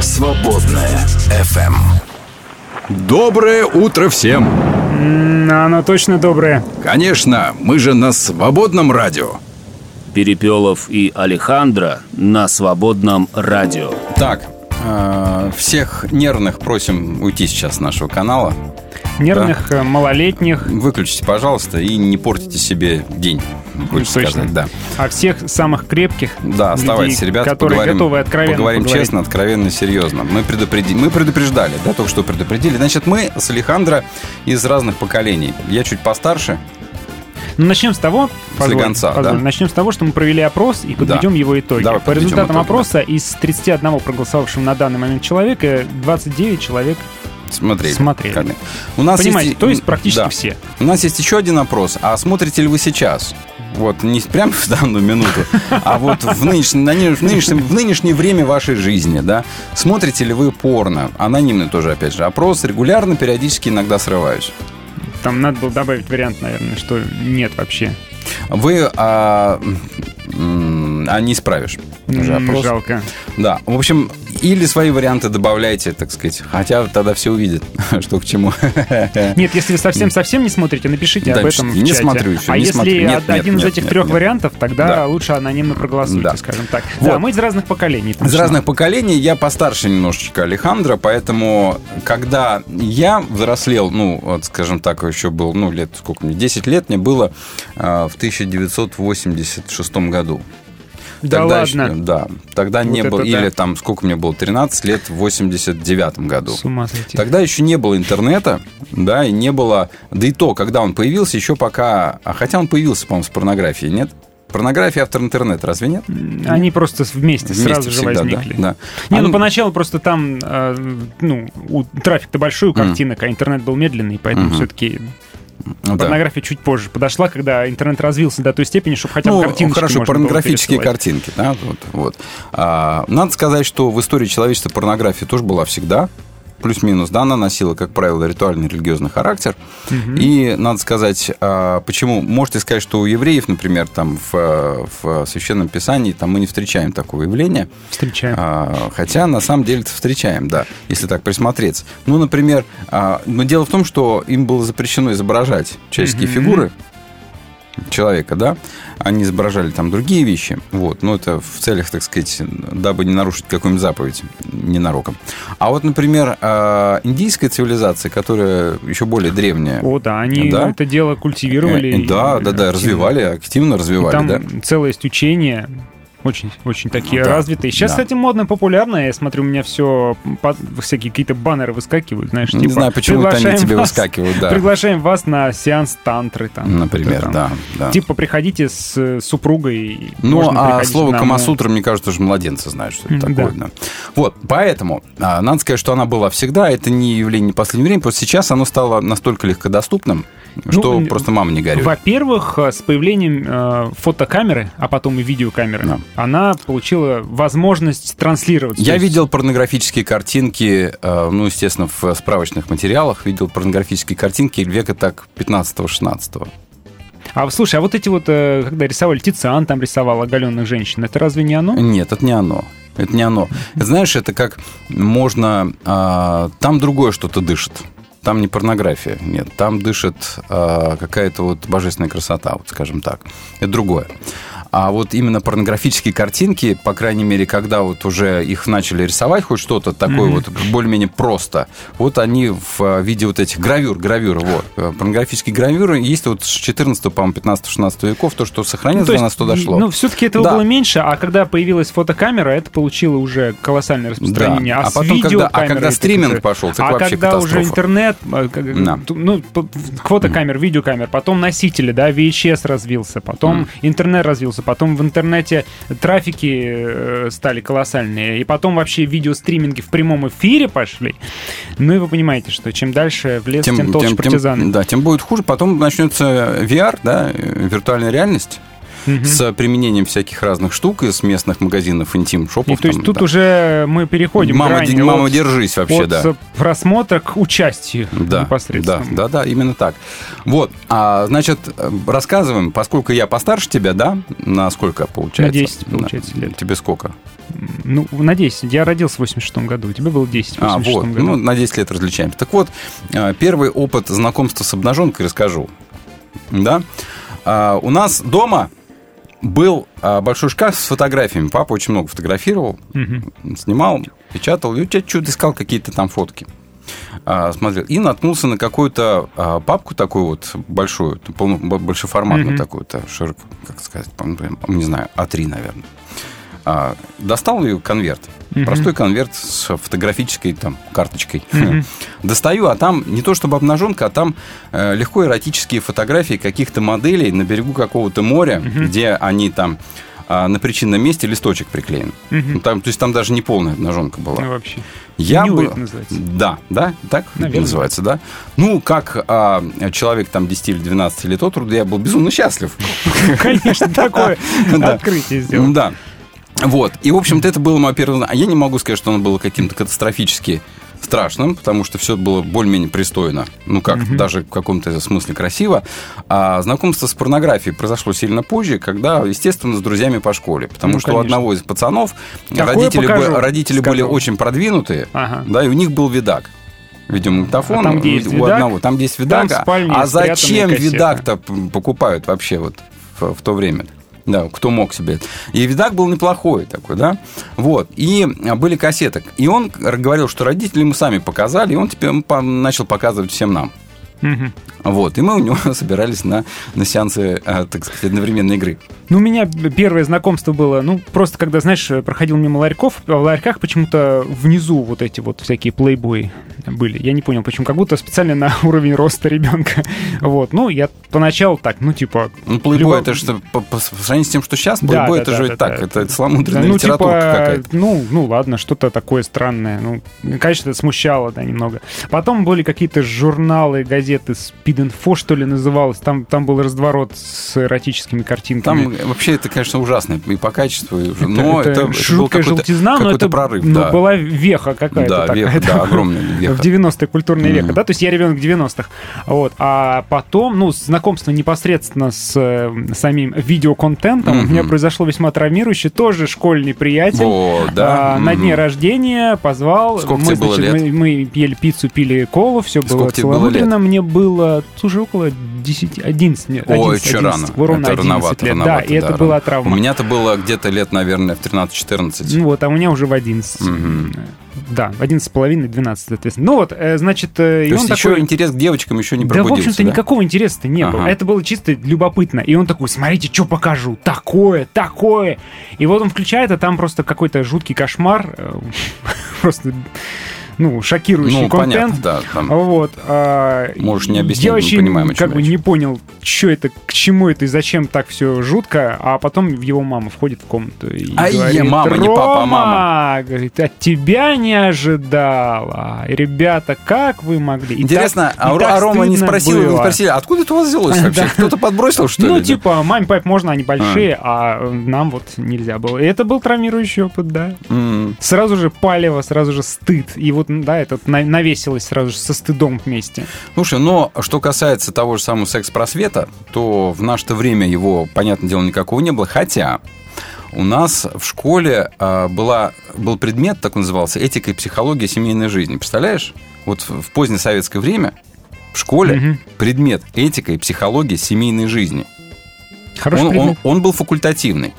Свободное FM. Доброе утро всем! Оно точно доброе. Конечно, мы же на свободном радио. Перепелов и Алехандро на свободном радио. Так, э, всех нервных просим уйти сейчас с нашего канала. Нервных, э, малолетних, Выключите, пожалуйста, и не портите себе день. Хочется точно. сказать, да. а всех самых крепких Да, оставайтесь, людей, ребята, которые поговорим, готовы откровенно поговорим поговорить. честно, откровенно, серьезно. Мы, предупреди... мы предупреждали, да, только что предупредили. Значит, мы с Алехандро из разных поколений. Я чуть постарше. Ну, начнем с того, позволь, слегонца, позволь, да? начнем с того, что мы провели опрос и подведем Да. его итоги. Давай По результатам итоги, опроса из 31 проголосовавшего на данный момент человека 29 человек Смотрели. Смотрели. Конечно. У нас Понимаете, есть... то есть практически Да. все. У нас есть еще один опрос. А смотрите ли вы сейчас? Вот, не прямо в данную минуту, а вот в нынешнем, на в нынешнем, в нынешнее время вашей жизни, да? Смотрите ли вы порно? Анонимный тоже, опять же, опрос. Регулярно, периодически, иногда срываюсь. Там надо было добавить вариант, наверное, что нет вообще. Вы а, а не исправишь. Уже опрос. Жалко. Да, в общем, или свои варианты добавляйте, так сказать. Хотя тогда все увидят, [LAUGHS] что к чему. Нет, если вы совсем-совсем не смотрите, напишите об Да, этом в не смотрю еще, а не если смотрю. Нет, од- нет, один из этих нет, трех вариантов, тогда Да. лучше анонимно проголосуйте, Да. скажем так. Вот. Да, мы из разных поколений. Из точно. разных поколений я постарше немножечко Алехандро, поэтому когда я взрослел, ну, вот, скажем так, еще был, ну, лет, сколько мне, 10 лет мне было а, в 1986 году. Да Тогда ладно? еще- да, тогда не Вот было, это или да. там, сколько мне было, 13 лет в 89 году. С ума сойти. Тогда еще не было интернета, да, и не было... Да и то, когда он появился, еще пока... А хотя он появился, по-моему, с порнографией, нет? Порнография, автор интернета, разве нет? Они просто вместе, Вместе сразу же всегда, да, возникли. да. Не, ну Они- поначалу просто там, э, ну, трафик-то большой у картинок, а интернет был медленный, поэтому Мгм. все-таки Ну, да. порнография чуть позже подошла, когда интернет развился до той степени, чтобы хотя бы ну, картиночки хорошо, порнографические картинки, да, вот, вот. А, надо сказать, что в истории человечества порнография тоже была всегда, плюс-минус, да, она носила, как правило, ритуальный религиозный характер. Мгм. И надо сказать, а, почему, можете сказать, что у евреев, например, там в, в Священном Писании там мы не встречаем такого явления. Встречаем. А, хотя на самом деле встречаем, да, если так присмотреться. Ну, например, а, но дело в том, что им было запрещено изображать человеческие Мгм. фигуры человека, да, они изображали там другие вещи, вот, но это в целях, так сказать, дабы не нарушить какую-нибудь заповедь ненароком. А вот, например, а, индийская цивилизация, которая еще более древняя, О, да, они Да. это дело культивировали. Э, и- да, да, да, активно. развивали, активно И развивали, там да. целое есть учение, очень, очень такие Да, развитые. Сейчас, да. кстати, модно, популярно. Я смотрю, у меня все всякие какие-то баннеры выскакивают, знаешь, Не типа, знаю, почему они приглашаем тебе вас- выскакивают, да. Приглашаем вас на сеанс тантры там. Например, Там. да, да. Типа приходите с супругой. Ну, а слово нам, Камасутра, мне кажется, уже младенцы знают, что это такое. да. да. Вот, поэтому а, надо сказать, что она была всегда. Это не явление не последнего времени. Просто сейчас оно стало настолько легкодоступным, что Ну, просто мама не горюет. Во-первых, э, с появлением э, фотокамеры, а потом и видеокамеры, Да. она получила возможность транслировать. Я есть- видел порнографические картинки, э, ну, естественно, в справочных материалах, видел порнографические картинки века так 15-16. А слушай, а вот эти вот, э, когда рисовали Тициан, там рисовал оголенных женщин, это разве не оно? Нет, это не оно. Это не оно. Знаешь, это как можно... а, там другое что-то дышит. Там не порнография, нет. Там дышит а, какая-то вот божественная красота, вот скажем так. Это другое. А вот именно порнографические картинки, по крайней мере, когда вот уже их начали рисовать, хоть что-то такое Мгм. вот более-менее просто, вот они в а, виде вот этих гравюр, гравюр, вот. Э, Порнографические гравюры есть вот с 14, по-моему, 15-16 веков, то, что сохранилось, то до нас то дошло. Ну, все-таки этого Да. было меньше, а когда появилась фотокамера, это получило уже колоссальное распространение. Да. А, А с потом, когда- а когда это стриминг как-то- пошел, так а вообще когда уже катастрофа. интернет, э, как- Да. ну, фотокамер, видеокамер, потом носители, да, VHS развился, потом интернет развился, потом в интернете трафики э, стали колоссальные, и потом вообще видеостриминги в прямом эфире пошли. Ну и вы понимаете, что чем дальше в лес, тем, толще партизаны. да, тем будет хуже. Потом начнется VR, да, э, виртуальная реальность. С применением всяких разных штук из местных магазинов интим шопов. И то есть тут уже мы переходим Мама, грани де- мама, от- держись вообще, от да. просмотра к участию Да, непосредственно. да, да, да, именно так. Вот, а, значит, рассказываем, поскольку я постарше тебя, да, на сколько получается? На 10, получается, лет. Тебе сколько? Ну, на 10. Я родился в 86 году, у тебя было 10 в А, 86 вот, году. ну, на 10 лет различаемся. Так вот, э, первый опыт знакомства с обнаженкой расскажу. Да? А, У нас дома был а, большой шкаф с фотографиями. Папа очень много фотографировал, Мгм. снимал, печатал, и чуть-чуть искал какие-то там фотки. А, смотрел. И наткнулся на какую-то а, папку такую вот большую, большеформатную Мгм. такую-то, широко, как сказать, по-моему, не знаю, А3, наверное. А, достал ее конверт. Мгм. Простой конверт с фотографической там карточкой. Мгм. [LAUGHS] Достаю, а там не то чтобы обнаженка, а там э, легко эротические фотографии каких-то моделей на берегу какого-то моря, Мгм. где они там а, на причинном месте листочек приклеен. Ну, там, то есть там даже не полная обнаженка была. Ну, вообще. Я Ню был... это называется. Да, да, так Наверное. называется, да. Ну, как а, человек там 10 или 12 лет от роду, я был безумно счастлив. Конечно, такое [LAUGHS] открытие сделал. Да. Вот. И, в общем-то, это было мое первое... А я не могу сказать, что оно было каким-то катастрофически страшным, потому что все было более-менее пристойно. Ну, как Мгм. даже в каком-то смысле красиво. А знакомство с порнографией произошло сильно позже, когда, естественно, с друзьями по школе. Потому Ну, что у конечно. одного из пацанов Такое родители, покажу, бы- родители были сказал. очень продвинутые, Ага. да, и у них был видак. Видеомагнитофон А там, где есть у видак, одного. Там где есть видак. а- а зачем видак-то покупают вообще вот в, в то время? Да, кто мог себе. И видак был неплохой такой, да? Вот. И а, были кассеты. И он говорил, что родители ему сами показали, и он теперь начал показывать всем нам. Вот. И мы у него [LAUGHS] собирались на, на сеансы, э, так сказать, одновременной игры. Ну, у меня первое знакомство было, ну, просто когда, знаешь, проходил мимо ларьков, а в ларьках почему-то внизу вот эти вот всякие плейбои были. Я не понял, почему. Как будто специально на [LAUGHS] уровень роста ребенка. [LAUGHS] Вот. Ну, я поначалу так, ну, типа... Ну, плейбой, любо- это что, по, по сравнению с тем, что сейчас, плейбой, да, это да, же да, так, да. это сломудренная ну, литературка типа, какая-то. Ну, ну, ладно, что-то такое странное. Ну, конечно, это смущало, да, немного. Потом были какие-то журналы, газеты, Speed.info, что ли, называлось. Там, там был разворот с эротическими картинками. Там вообще это, конечно, ужасно и по качеству, и уже- но это, это был жуткая какой-то, желтизна, но это прорыв, ну, да. была веха какая-то Да, такая. веха, да, огромная веха. В 90-е культурная Мгм. века, да, то есть я ребенок 90-х. Вот. А потом, ну, знакомство непосредственно с э, самим видеоконтентом у меня произошло весьма травмирующе. Тоже школьный приятель. Вот, да. А, на Мгм. дне рождения позвал. Сколько мы, тебе было значит, лет? Мы, мы ели пиццу, пили колу, все было Сколько было целомудренно. Мне было, слушай, около 10, 11, нет, Ой, 11, что 11, рано. ровно это 11 рановато, лет. рановато, да, и это рано. была травма. У меня-то было где-то лет, наверное, в 13-14. Ну вот, а у меня уже в 11. Мгм. Да, в 11 с половиной, 12, соответственно. Ну вот, э, значит, э, и То он есть такой... еще интерес к девочкам еще не Да, в пробудился, общем-то, никакого интереса-то не было. Ага. Это было чисто любопытно. И он такой, смотрите, что покажу. Такое, такое. И вот он включает, а там просто какой-то жуткий кошмар. э, [LAUGHS] Просто, ну, шокирующий Ну, контент. понятно, да. там. Вот. а, Можешь не объяснять, Я вообще понимаем, о чем как бы не понял, что это, к чему это и зачем так все жутко. А потом его мама входит в комнату и Ай, говорит, мама, не папа, а мама. Говорит, от тебя не ожидала. Ребята, как вы могли? И Интересно, так- и а, так а Рома не спросил, не спросили, а откуда это у вас взялось [LAUGHS] вообще? Кто-то подбросил, что ли? Ну, типа, маме, папе можно, они большие, а нам вот нельзя было. И это был травмирующий опыт, да. Сразу же палево, сразу же стыд. И вот, да, этот на- навесилось сразу же со стыдом вместе. Слушай, но что касается того же самого секс-просвета, то в наше время его, понятное дело, никакого не было. Хотя у нас в школе а, была, был предмет, так он назывался, этика и психология семейной жизни. Представляешь? Вот в, позднее советское время в школе Мгм. предмет этика и психология семейной жизни. Хороший он, он, предмет. он был факультативный.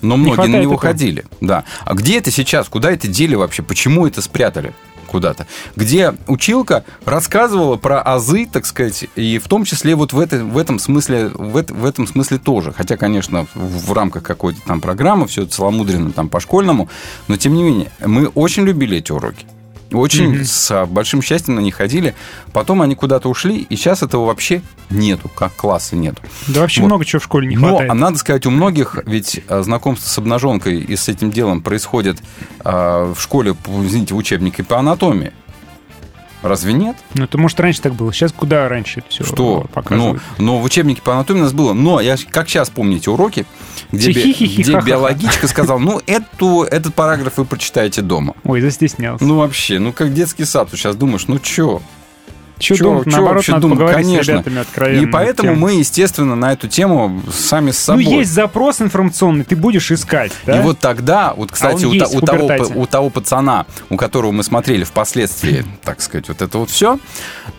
Но многие на хватает него этого. ходили. Да. А где это сейчас? Куда это дели вообще? Почему это спрятали? Куда-то, где училка рассказывала про азы, так сказать, и в том числе вот в, это, в этом смысле, в, это- в этом смысле тоже. Хотя, конечно, в, в рамках какой-то там программы все это целомудренно там по-школьному, но тем не менее, мы очень любили эти уроки. Очень Мгм. с большим счастьем на них ходили. Потом они куда-то ушли, и сейчас этого вообще нету, как класса нету. Да вообще Вот. много чего в школе не Но, хватает. а надо сказать, у многих ведь а, знакомство с обнаженкой и с этим делом происходит а, в школе, извините, в учебнике по анатомии. Разве нет? Ну, это, может, раньше так было. Сейчас куда раньше все Что? Ну, но в учебнике по анатомии у нас было. Но я как сейчас помните уроки, где, би- где биологичка сказал, ну, эту, этот параграф вы прочитаете дома. Ой, застеснялся. Ну, вообще, ну, как детский сад. Сейчас думаешь, ну, чё? Чё Чё- чё Наоборот, вообще надо думать? поговорить с Конечно. ребятами откровенно. И поэтому Тем. мы, естественно, на эту тему сами с собой. Ну, есть запрос информационный, ты будешь искать, да? И вот тогда, вот, кстати, он у, у того, у того пацана, у которого мы смотрели впоследствии, так сказать, вот это вот все,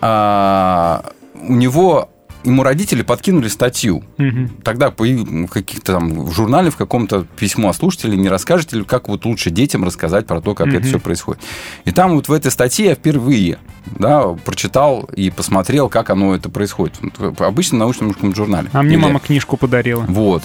у него ему родители подкинули статью. Мгм. Тогда по в каких-то там в журнале в каком-то письмо о слушателе, не расскажете ли, как вот лучше детям рассказать про то, как это Мгм. все происходит. И там вот в этой статье я впервые да, прочитал и посмотрел, как оно это происходит. Обычно в научном журнале. А мне Или- мама книжку подарила. Вот.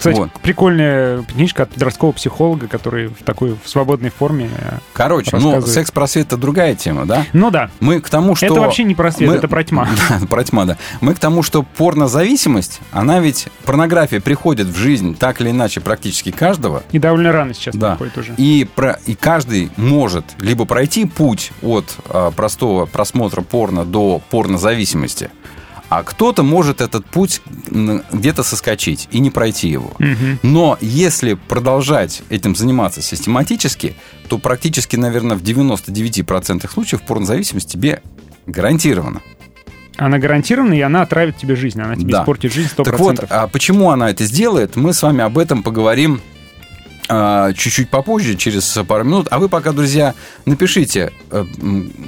Кстати, Вот. прикольная книжка от подросткового психолога, который в такой в свободной форме э, Короче, ну, секс-просвет это другая тема, да? Ну да. Мы к тому, что... Это вообще не просвет, мы- это про тьма. [LAUGHS] Да, про тьма, да. Мы к тому, что порнозависимость, она ведь, порнография приходит в жизнь так или иначе практически каждого. И довольно рано сейчас Да. приходит уже. И, про, и каждый может либо пройти путь от а, простого просмотра порно до порнозависимости, а кто-то может этот путь где-то соскочить и не пройти его. Мгм. Но если продолжать этим заниматься систематически, то практически, наверное, в 99% случаев порнозависимость тебе гарантирована. Она гарантирована, и она отравит тебе жизнь. Она тебе Да. испортит жизнь 100%. Так вот, а почему она это сделает, мы с вами об этом поговорим чуть-чуть попозже, через пару минут. А вы пока, друзья, напишите, э,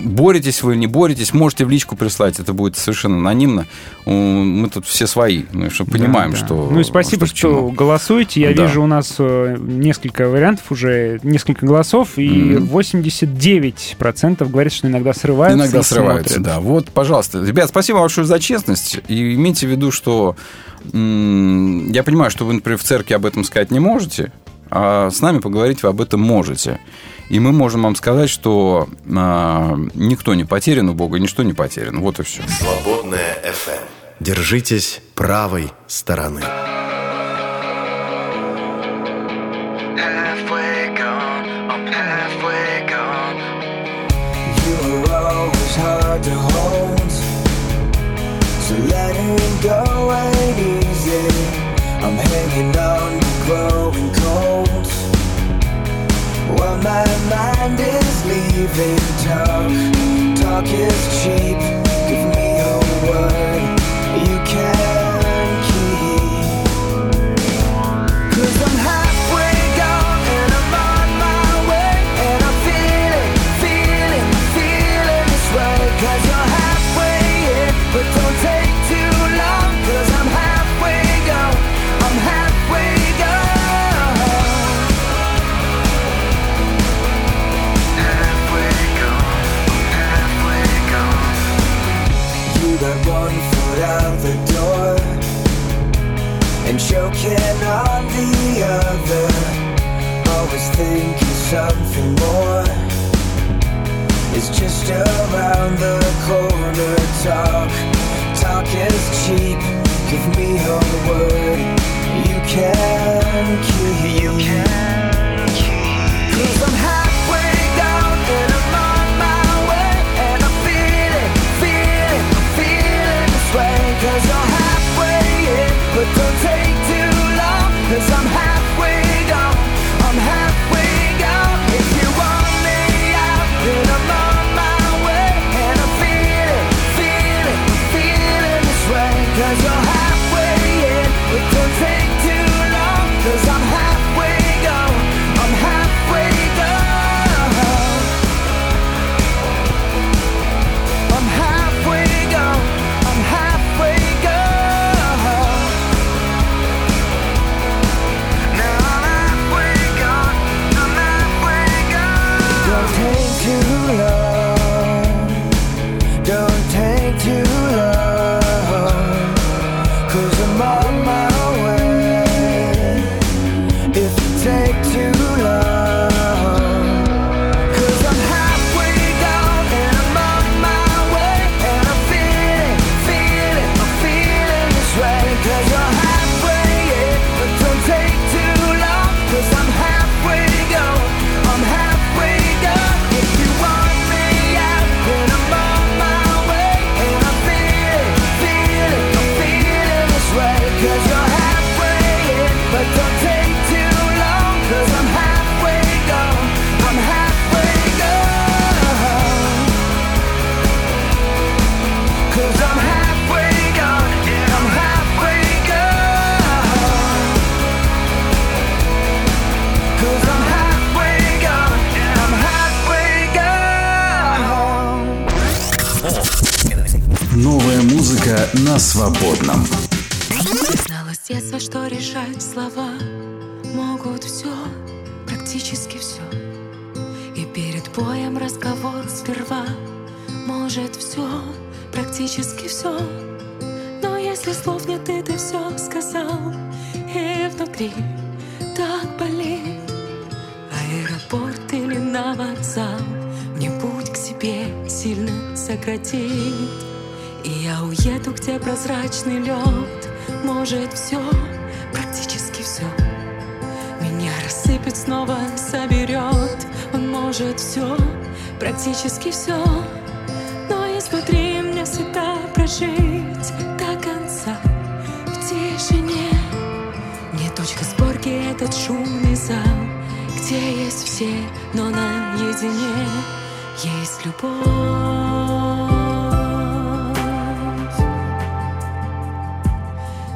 боретесь вы, не боретесь, можете в личку прислать, это будет совершенно анонимно. Мы тут все свои, ну, что понимаем, Да, что... Ну и спасибо, что, чему. голосуете. Я Да. вижу у нас э, несколько вариантов уже, несколько голосов, и Мгм. 89% говорят, что иногда срываются. Иногда срываются, смотрят. да. Вот, пожалуйста. Ребят, спасибо большое за честность. И имейте в виду, что я понимаю, что вы, например, в церкви об этом сказать не можете, а с нами поговорить вы об этом можете. И мы можем вам сказать, что а, никто не потерян у Бога, ничто не потеряно. Вот и все. Свободная FM. Держитесь правой стороны. Hard to hold. So letting go ain't easy. I'm hanging on, growing cold. While my mind is leaving talk, talk is cheap. Give me a word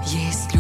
есть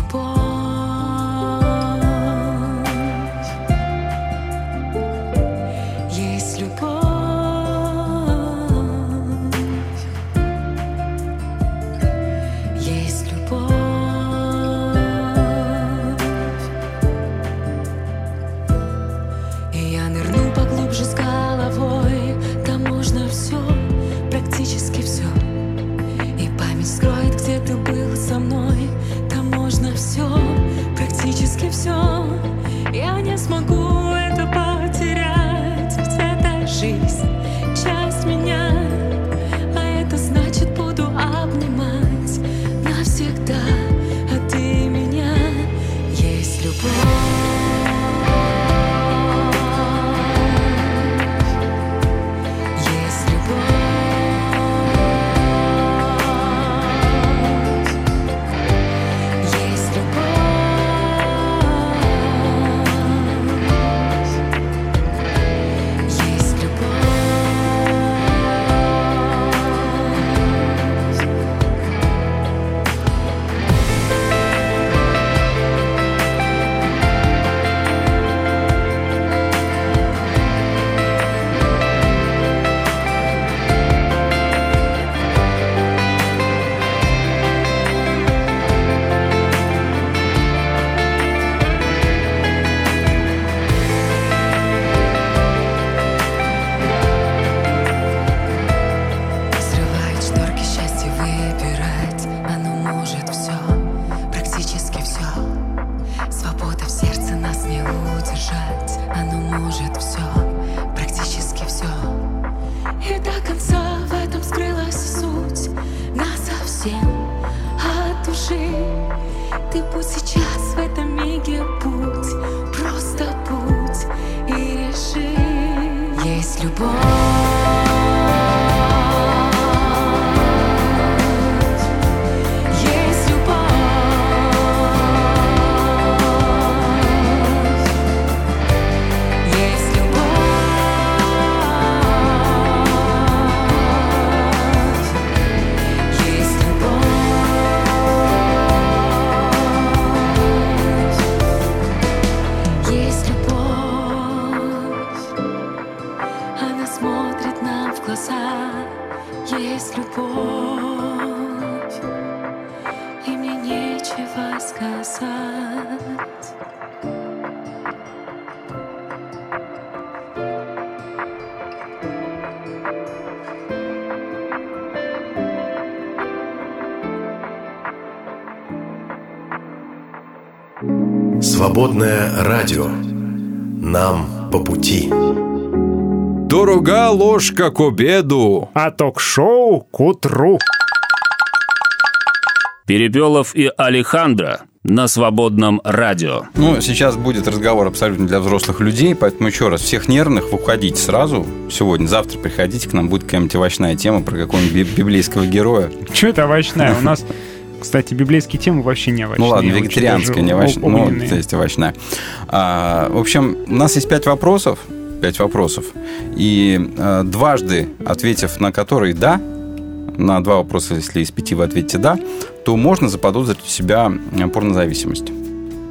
Свободное радио. Нам по пути. Дорога ложка к обеду. А ток-шоу к утру. Перепелов и Алехандро на свободном радио. Ну, сейчас будет разговор абсолютно для взрослых людей, поэтому еще раз, всех нервных выходите сразу сегодня, завтра приходите к нам, будет какая-нибудь овощная тема про какого-нибудь би- библейского героя. Что это овощная? У нас, кстати, библейские темы вообще не овощные. Ну ладно, вегетарианская, не овощная. Ну, то есть овощная. А, в общем, у нас есть пять вопросов. Пять вопросов. И а, дважды, ответив на которые «да», на два вопроса, если из пяти вы ответите «да», то можно заподозрить у себя э, порнозависимость.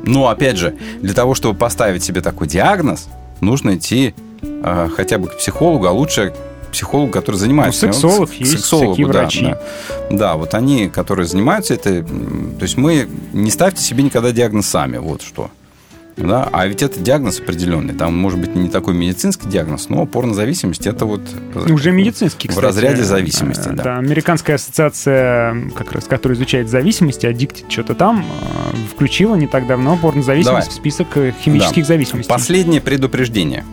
Но, опять же, для того, чтобы поставить себе такой диагноз, нужно идти э, хотя бы к психологу, а лучше к психологов, которые занимаются. Ну, сексолог Вот, есть, сексологу, всякие да, врачи. Да, Да, вот они, которые занимаются этой... м, То есть мы не ставьте себе никогда диагноз сами, вот что. Да? А ведь это диагноз определенный. Там может быть не такой медицинский диагноз, но порнозависимость это вот Уже медицинский, в кстати. разряде зависимости. Э, Да. Да, американская ассоциация, как раз, которая изучает зависимости, Addicted что-то там, э, включила не так давно порнозависимость Давай. в список э, химических Да. зависимостей. Последнее предупреждение.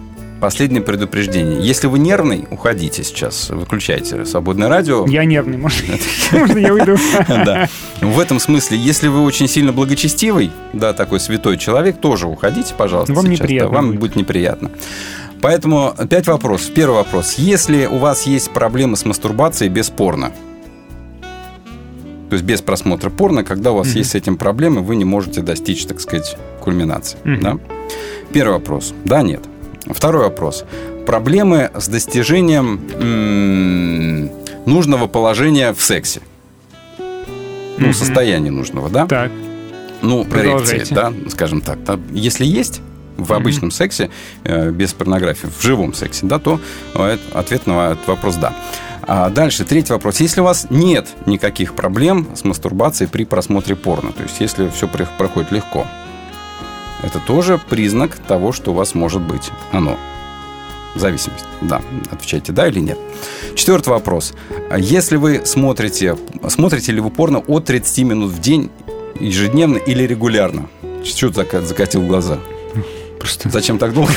Последнее предупреждение. Если вы нервный, уходите сейчас, выключайте свободное радио. Я нервный, может, [LAUGHS] можно я уйду? [LAUGHS] Да. В этом смысле, если вы очень сильно благочестивый, да, такой святой человек, тоже уходите, пожалуйста. Вам неприятно вам будет. неприятно. Поэтому пять вопросов. Первый вопрос. Если у вас есть проблемы с мастурбацией без порно, то есть без просмотра порно, когда у вас Мгм. есть с этим проблемы, вы не можете достичь, так сказать, кульминации. Мгм. Да? Первый вопрос. Да, нет. Второй вопрос. Проблемы с достижением м, нужного положения в сексе. Ну, Мгм. состояния нужного, да? Так. Ну, эрекции, да, скажем так. Да, Если есть в обычном сексе, э, без порнографии, в живом сексе, да, то э, ответ на этот вопрос «да». А дальше, третий вопрос. Если у вас нет никаких проблем с мастурбацией при просмотре порно, то есть если все проходит легко, это тоже признак того, что у вас может быть оно. Зависимость. Да. Отвечайте да или нет. Четвертый вопрос. А Если вы смотрите, смотрите ли вы порно от 30 минут в день ежедневно или регулярно? Зака- закатил глаза? Просто Зачем так долго?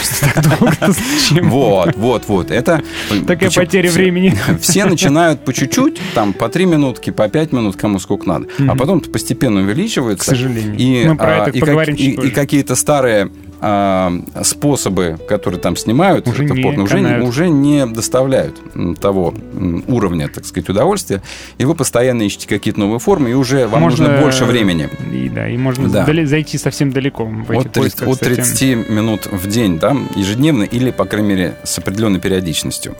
Вот, вот, вот. Это Такая потеря времени. [LAUGHS] Все начинают по чуть-чуть, там по 3 минутки, по 5 минут, кому сколько надо. А потом постепенно увеличивается. К сожалению. И, Мы про а, это поговорим и какие-то старые а, способы, которые там снимают, Уже это не порно, уже, не, уже не доставляют того уровня, так сказать, удовольствия. И вы постоянно ищете какие-то новые формы, и уже вам Можно, нужно больше времени. И, да, и можно Да. зайти совсем далеко в этих От 30, поисках, от кстати. 30 минут в день, да, ежедневно или, по крайней мере, с определенной периодичностью.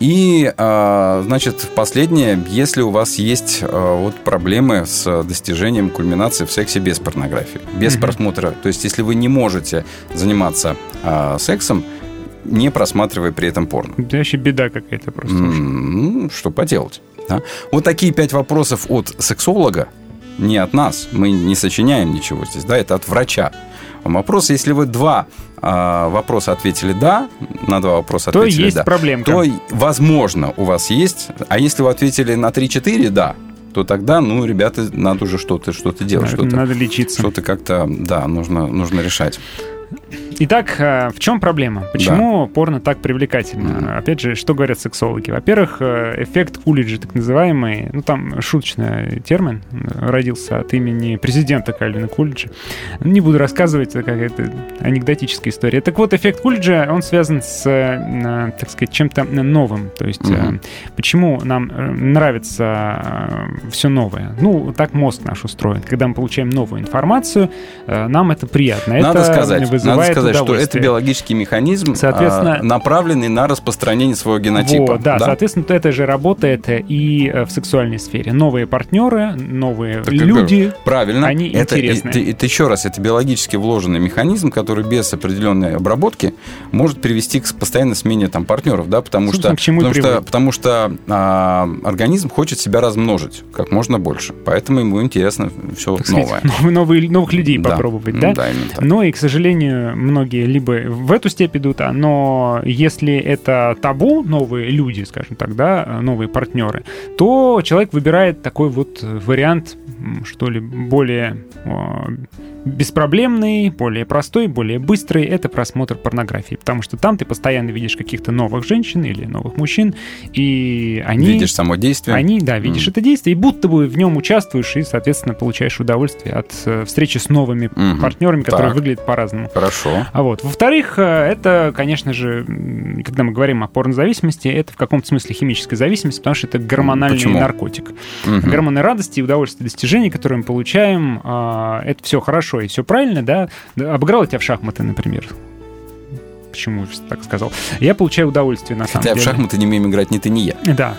И, а, значит, последнее, если у вас есть а, вот проблемы с достижением кульминации в сексе без порнографии, без Мгм. просмотра, то есть если вы не можете заниматься а, сексом, не просматривая при этом порно. Это вообще беда какая-то просто. Ну, что поделать. да? Вот такие пять вопросов от сексолога, не от нас. Мы не сочиняем ничего здесь, да, это от врача. Вопрос, если вы два а, вопроса ответили «да», на два вопроса То ответили есть «да», проблемка. то, возможно, у вас есть. А если вы ответили на 3-4 «да», то тогда, ну, ребята, надо уже что-то что делать. Надо- что-то, надо лечиться. Что-то как-то, да, нужно, нужно решать. Итак, э, в чем проблема? Почему порно так привлекательно? Опять же, что говорят сексологи? Во-первых, э, эффект Кулиджа, так называемый, ну там шуточный термин, э, родился от имени президента Кальвина Кулиджа. Не буду рассказывать, это какая-то анекдотическая история. Так вот, эффект Кулиджа, он связан с, так сказать, чем-то новым. То есть, Мгм. почему нам нравится все новое? Ну, так мозг наш устроен. Когда мы получаем новую информацию, нам это приятно. Надо это сказать, надо вызывает сказать что это биологический механизм, Соответственно- а, направленный на распространение своего генотипа. Вот, да, соответственно, это же работает и э, в сексуальной сфере. Новые партнеры, новые Так, люди. Правильно. Они это, интересные. Это, это еще раз, это биологически вложенный механизм, который без определенной обработки может привести к постоянной смене там, партнеров, да, потому Собственно, что, к чему потому что, потому что а, организм хочет себя размножить как можно больше. Поэтому ему интересно все так сказать, новое. новые- [LAUGHS] новые- новых людей Да. попробовать, да? Да, именно так. Но и, к сожалению, многие либо в эту степь идут, а, но если это табу, новые люди, скажем так, да, новые партнеры, то человек выбирает такой вот вариант, м, что ли, более э, беспроблемный, более простой, более быстрый, это просмотр порнографии, потому что там ты постоянно видишь каких-то новых женщин или новых мужчин, и они... Видишь само действие. Они, да, видишь Мгм. это действие, и будто бы в нем участвуешь, и, соответственно, получаешь удовольствие от э, встречи с новыми Мгм. партнерами, которые Так. выглядят по-разному. Хорошо. А вот, во-вторых, э, это, конечно же, когда мы говорим о порнозависимости, это в каком-то смысле химическая зависимость, потому что это гормональный Почему? наркотик. Мгм. Гормоны радости, удовольствия, достижений, которые мы получаем, а, это все хорошо и все правильно, да? Да, Обыграл я тебя в шахматы, например. Почему так сказал? Я получаю удовольствие, на самом в деле. шахматы не умеем играть ни ты, ни я. Да.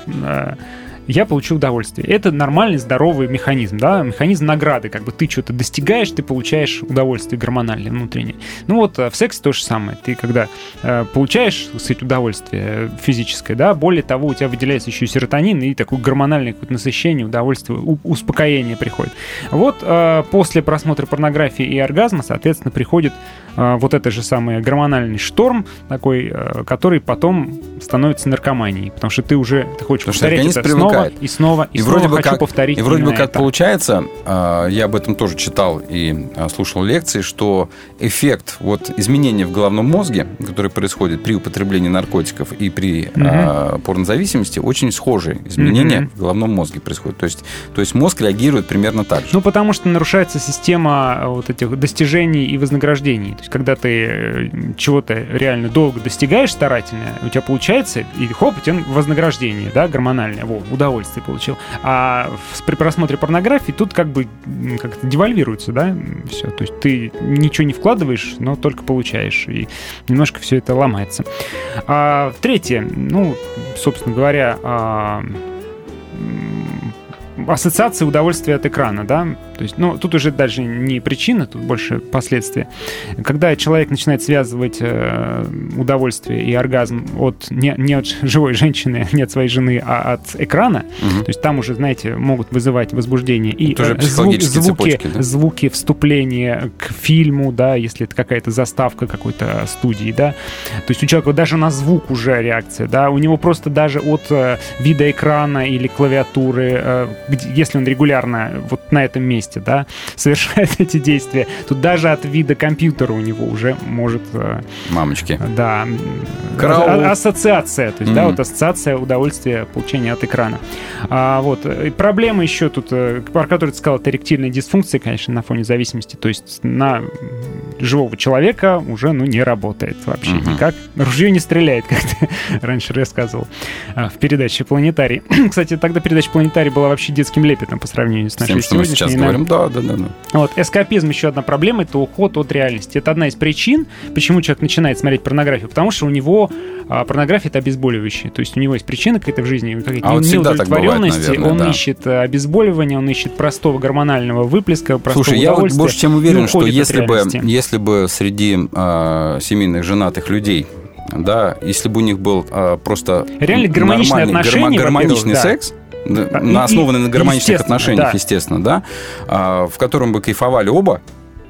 Я получил удовольствие. Это нормальный, здоровый механизм, да, механизм награды. Как бы ты что-то достигаешь, ты получаешь удовольствие гормональное внутреннее. Ну вот э, в сексе то же самое. Ты когда э, получаешь, сказать, удовольствие э, физическое, да, более того, у тебя выделяется еще и серотонин и такое гормональное какое-то насыщение, удовольствие, успокоение приходит. Вот э, после просмотра порнографии и оргазма, соответственно, приходит вот это же самый гормональный шторм такой, э, который потом становится наркоманией, потому что ты уже ты хочешь Потому повторять это снова привыкает. и снова и, И снова вроде бы хочу как, повторить и вроде бы как это. получается, а, я об этом тоже читал и слушал лекции, что эффект вот изменения в головном мозге, который происходит при употреблении наркотиков и при а, порнозависимости, очень схожие изменения Мгм. в головном мозге происходят. То есть, то есть мозг реагирует примерно так же. Ну, потому что нарушается система э, вот этих достижений и вознаграждений. Есть, когда ты э, чего-то реально долго достигаешь старательно, у тебя получается, и хоп, у тебя вознаграждение, да, гормональное, во, удовольствие получил. А при просмотре порнографии тут как бы как-то девальвируется, да, все. То есть, ты ничего не вкладываешь, но только получаешь. И немножко все это ломается. А, третье, ну, собственно говоря, а, м, ассоциация удовольствия от экрана, да, то есть, ну, тут уже даже не причина, тут больше последствия. Когда человек начинает связывать э, удовольствие и оргазм от не, не от живой женщины, [LAUGHS] не от своей жены, а от экрана, Мгм. то есть там уже, знаете, могут вызывать возбуждение и э, зву- психологические звуки, цепочки, да? звуки вступления к фильму, да, если это какая-то заставка какой-то студии, да, то есть у человека даже на звук уже реакция, да, у него просто даже от э, вида экрана или клавиатуры, э, если он регулярно вот на этом месте, да, [LAUGHS] совершает [LAUGHS] эти действия, то даже от вида компьютера у него уже может, э, Мамочки. да, м, Караул. а- ассоциация, то есть, да, Мгм. вот ассоциация удовольствия получения от экрана. А, вот. И проблема еще тут, э, про которую ты сказал, это эректильная дисфункция, конечно, на фоне зависимости. То есть на живого человека уже, ну, не работает вообще Мгм. никак. Ружье не стреляет, [LAUGHS] как ты раньше рассказывал а, в передаче «Планетарий». [CLEARS THROAT] Кстати, тогда передача «Планетарий» была вообще детским лепетом по сравнению с нашей тем, что мы сейчас говорим. Да, да, да. да. Вот, эскапизм еще одна проблема, это уход от реальности. Это одна из причин, почему человек начинает смотреть порнографию, потому что у него а, порнография это обезболивающее. То есть у него есть причина какая-то в жизни, какая-то А вот так бывает, неудовлетворенности. наверное, он да. ищет э, обезболивание, он ищет простого гормонального выплеска, простого Слушай, я вот больше чем уверен, что если бы, если бы среди а, семейных женатых людей да, если бы у них был а, просто Реально гармоничные отношения, гармоничный во-первых, да. Да, и- основанный и- на гармоничных отношениях, да. естественно, да, а, в котором бы кайфовали оба,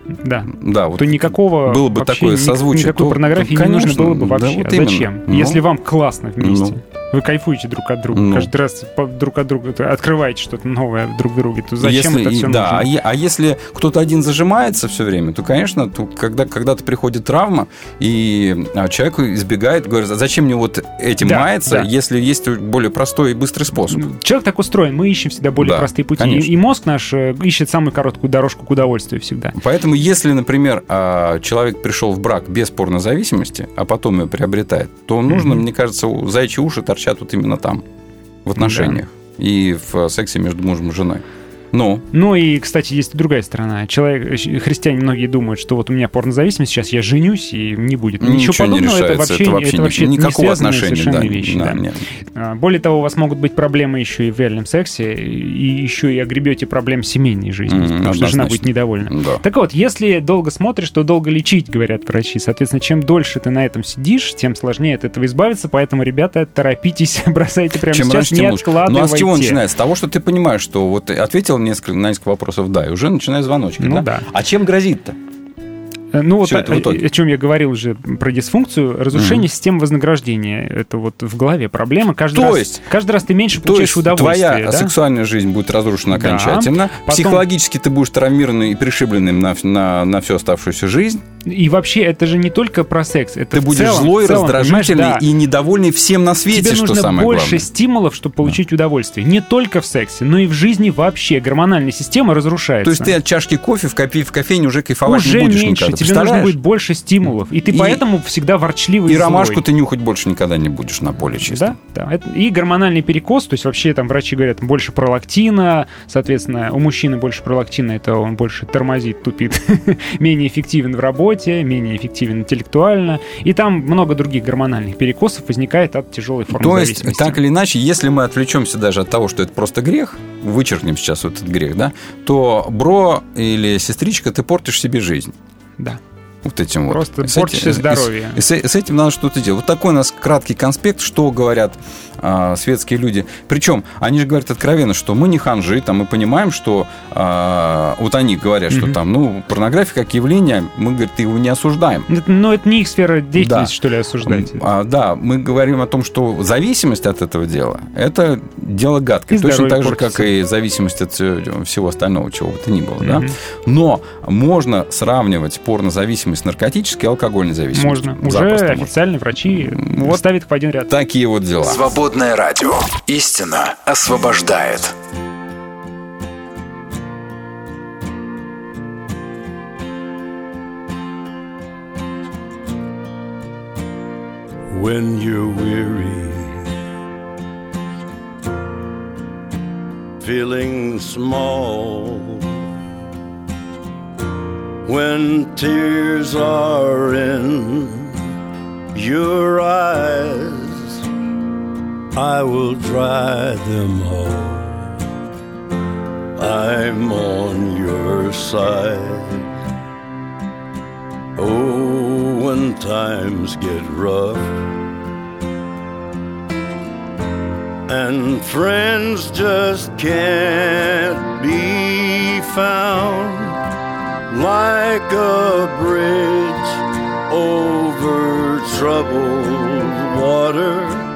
Да. да, вот то никакого было бы такое созвучие, никакой то- порнографии то, не нужно конечно, было бы да, вообще. вот А именно. Зачем? Ну. Если вам классно вместе. Ну. Вы кайфуете друг от друга, Ну. каждый раз друг от друга открываете что-то новое друг друге, то зачем если, это все да, а, нужно? е- а если кто-то один зажимается все время, то, конечно, то, когда, когда-то приходит травма, и а, человек избегает, говорит, «А зачем мне вот этим Да, маяться, да. если есть более простой и быстрый способ. Человек так устроен, мы ищем всегда более Да, простые пути. И, конечно. и мозг наш э, ищет самую короткую дорожку к удовольствию всегда. Поэтому, если, например, а, человек пришел в брак без порнозависимости, а потом ее приобретает, то нужно, Мгм. мне кажется, заячьи уши торчат вот именно там, в отношениях и в сексе между мужем и женой. Ну, Ну и, кстати, есть и другая сторона. Человек, э, христиане многие думают, что вот у меня порнозависимость, сейчас я женюсь и не будет. Ничего, ничего не подобного, решается. это вообще, это вообще, это вообще ни- не никакого связанные отношения. совершенно Да, вещи. да, да. нет. А, Более того, у вас могут быть проблемы еще и в реальном сексе, и еще и огребете проблем семейной жизни, Мгм, потому что жена будет недовольна. Да. Так вот, если долго смотришь, то долго лечить, говорят врачи. Соответственно, чем дольше ты на этом сидишь, тем сложнее от этого избавиться. Поэтому, ребята, торопитесь, [LAUGHS] бросайте прямо Чем сейчас, раньше, не лучше. Ну откладывайте. а с чего начинается? С того, что ты понимаешь, что вот ответил несколько, на несколько вопросов «да», и уже начинает звоночки. Ну да? да. А чем грозит-то? Э, Ну вот о, это итоге. о чем я говорил уже про дисфункцию, разрушение системы вознаграждения. Это вот в голове проблема. Каждый, То раз, есть- каждый раз ты меньше То получаешь есть удовольствия. твоя да? сексуальная жизнь будет разрушена Да. окончательно, Потом- психологически ты будешь травмированным и пришибленным на, на, на всю оставшуюся жизнь, И вообще, это же не только про секс. Это ты будешь целом- злой, целом, раздражительный да. и недовольный всем на свете, Тебе что нужно самое больше главное. стимулов, чтобы получить удовольствие. Не только в сексе, но и в жизни вообще. Гормональная система разрушается. То есть ты от чашки кофе в, кофе, в кофейне уже кайфовать уже не будешь меньше, никогда. Тебе нужно будет больше стимулов. И ты И- поэтому всегда ворчливый и, И ромашку злой. ты нюхать больше никогда не будешь на поле чисто. Да, да. И гормональный перекос, то есть вообще там врачи говорят больше пролактина, соответственно, у мужчины больше пролактина, это он больше тормозит, тупит, [LAUGHS] менее эффективен в работе. менее эффективен интеллектуально, и там много других гормональных перекосов возникает от тяжелой формы То есть, зависимости. так или иначе, если мы отвлечемся даже от того, что это просто грех, вычеркнем сейчас вот этот грех, да, то бро или сестричка, ты портишь себе жизнь. Да. Вот этим вот. Просто С этим- здоровье. и С, с этим надо что-то делать. Вот такой у нас краткий конспект, что говорят а, светские люди. Причем они же говорят откровенно, что мы не ханжи, там мы понимаем, что а, вот они говорят, что Мгм. там, ну, порнография как явление, мы, говорит, его не осуждаем. Но это не их сфера деятельности, Да. что ли, осуждать. А, да, мы говорим о том, что зависимость от этого дела – это дело гадкое. И Точно так же, портится. как и зависимость от всего остального, чего бы то ни было. Да? Мгм. Но можно сравнивать порнозависимость с наркотической и алкогольной зависимостью. Можно. Уже можно. официальные врачи Вот ставят их в один ряд. Такие вот дела. Свободное радио. Истина освобождает. when you're weary, feeling small, when tears are in your eyes, I will dry them all. I'm on your side. Oh, when times get rough and friends just can't be found like a bridge over troubled water.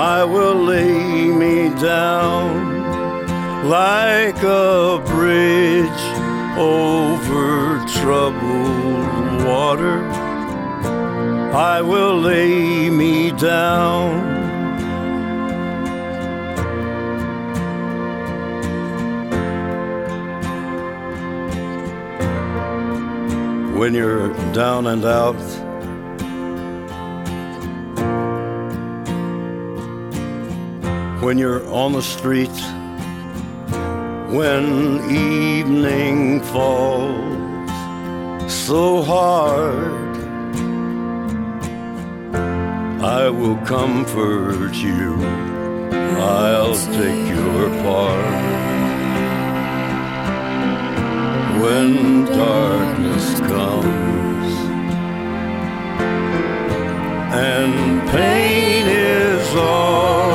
I will lay me down like a bridge over troubled water. I will lay me down. When you're down and out, when you're on the street, when evening falls so hard, I will comfort you. I'll take your part. When darkness comes and pain is all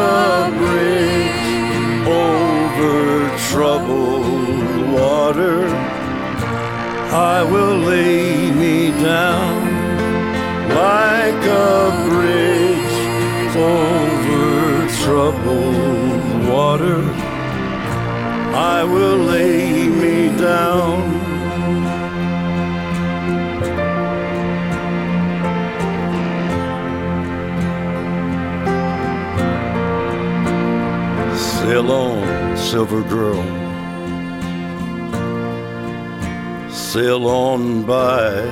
a bridge over troubled water, I will lay me down like a bridge over troubled water. I will lay me down. Sail on, silver girl. Sail on by.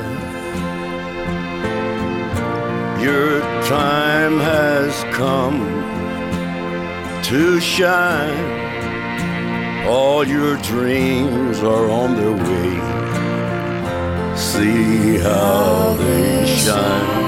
Your time has come to shine. All your dreams are on their way. See how they shine.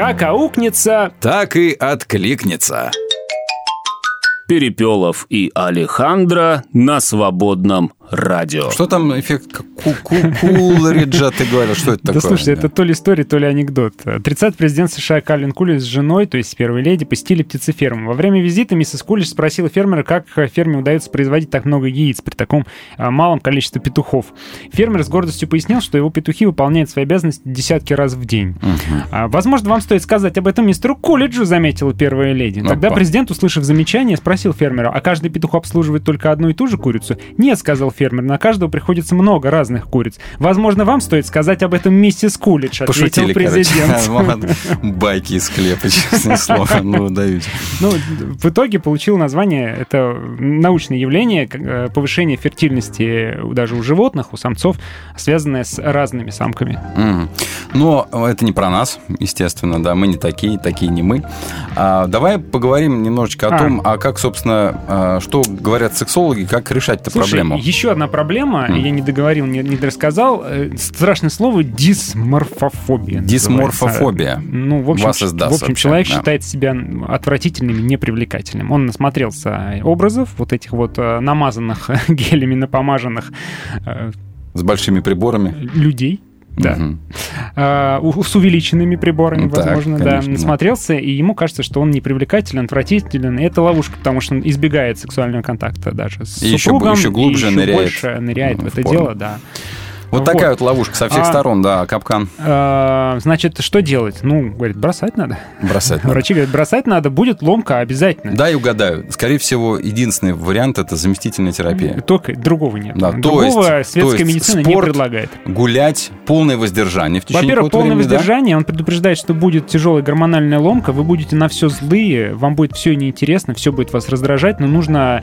Как аукнется, так и откликнется. Перепелов и Алехандро на свободном радио. Что там эффект ку- ку- Кулриджа, ты говорил, что это Да такое? слушай, это то ли история, то ли анекдот. 30 президент США Калвин Кулич с женой, то есть с первой леди, посетили птицеферму. Во время визита миссис Кулич спросила фермера, как ферме удается производить так много яиц при таком а, малом количестве петухов. Фермер с гордостью пояснил, что его петухи выполняют свои обязанности десятки раз в день. А, Возможно, вам стоит сказать об этом мистеру Кулиджу, заметила первая леди. Тогда Опа. президент, услышав замечание, спросил фермера, а каждый петух обслуживает только одну и ту же курицу? Нет, сказал фермер, на каждого приходится много разных куриц. Возможно, вам стоит сказать об этом миссис ответил Пошутили, президент. [LAUGHS] Байки из склепа, честное слово. Ну, даете. Ну, в итоге получил название, это научное явление, э, повышение фертильности даже у животных, у самцов, связанное с разными самками. Но это не про нас, естественно, да, мы не такие, такие не мы. А, давай поговорим немножечко о А. том, а как, собственно, а, что говорят сексологи, как решать эту проблему. еще одна проблема, М. я не договорил, не, не рассказал, э, страшное слово дисморфофобия. Дисморфофобия. называется. Ну, в общем, Вас издаст в общем вообще, человек да. считает себя отвратительным и непривлекательным. Он насмотрелся образов, вот этих вот э, намазанных [LAUGHS] гелями, напомаженных э, С большими приборами. людей. Да. Мгм. А, у- с увеличенными приборами, Ну, так, возможно, да, конечно, да. насмотрелся, и ему кажется, что он непривлекателен, отвратителен, и это ловушка, потому что он избегает сексуального контакта даже с И еще супругом, бо- еще глубже и еще ныряет больше ныряет в, в это порно. дело, да. Вот, такая вот ловушка со всех А- сторон, да, капкан. А, значит, что делать? Ну, говорит, бросать надо. Бросать надо. Врачи говорят, бросать надо, будет ломка обязательно. Да, и угадаю. Скорее всего, единственный вариант это заместительная терапия. Только другого нет. Да, то другого есть- светская то есть медицина спорт, не предлагает. Гулять, полное воздержание в течение Во-первых, полное времени, да? воздержание, он предупреждает, что будет тяжелая гормональная ломка, вы будете на все злые, вам будет все неинтересно, все будет вас раздражать, но нужно,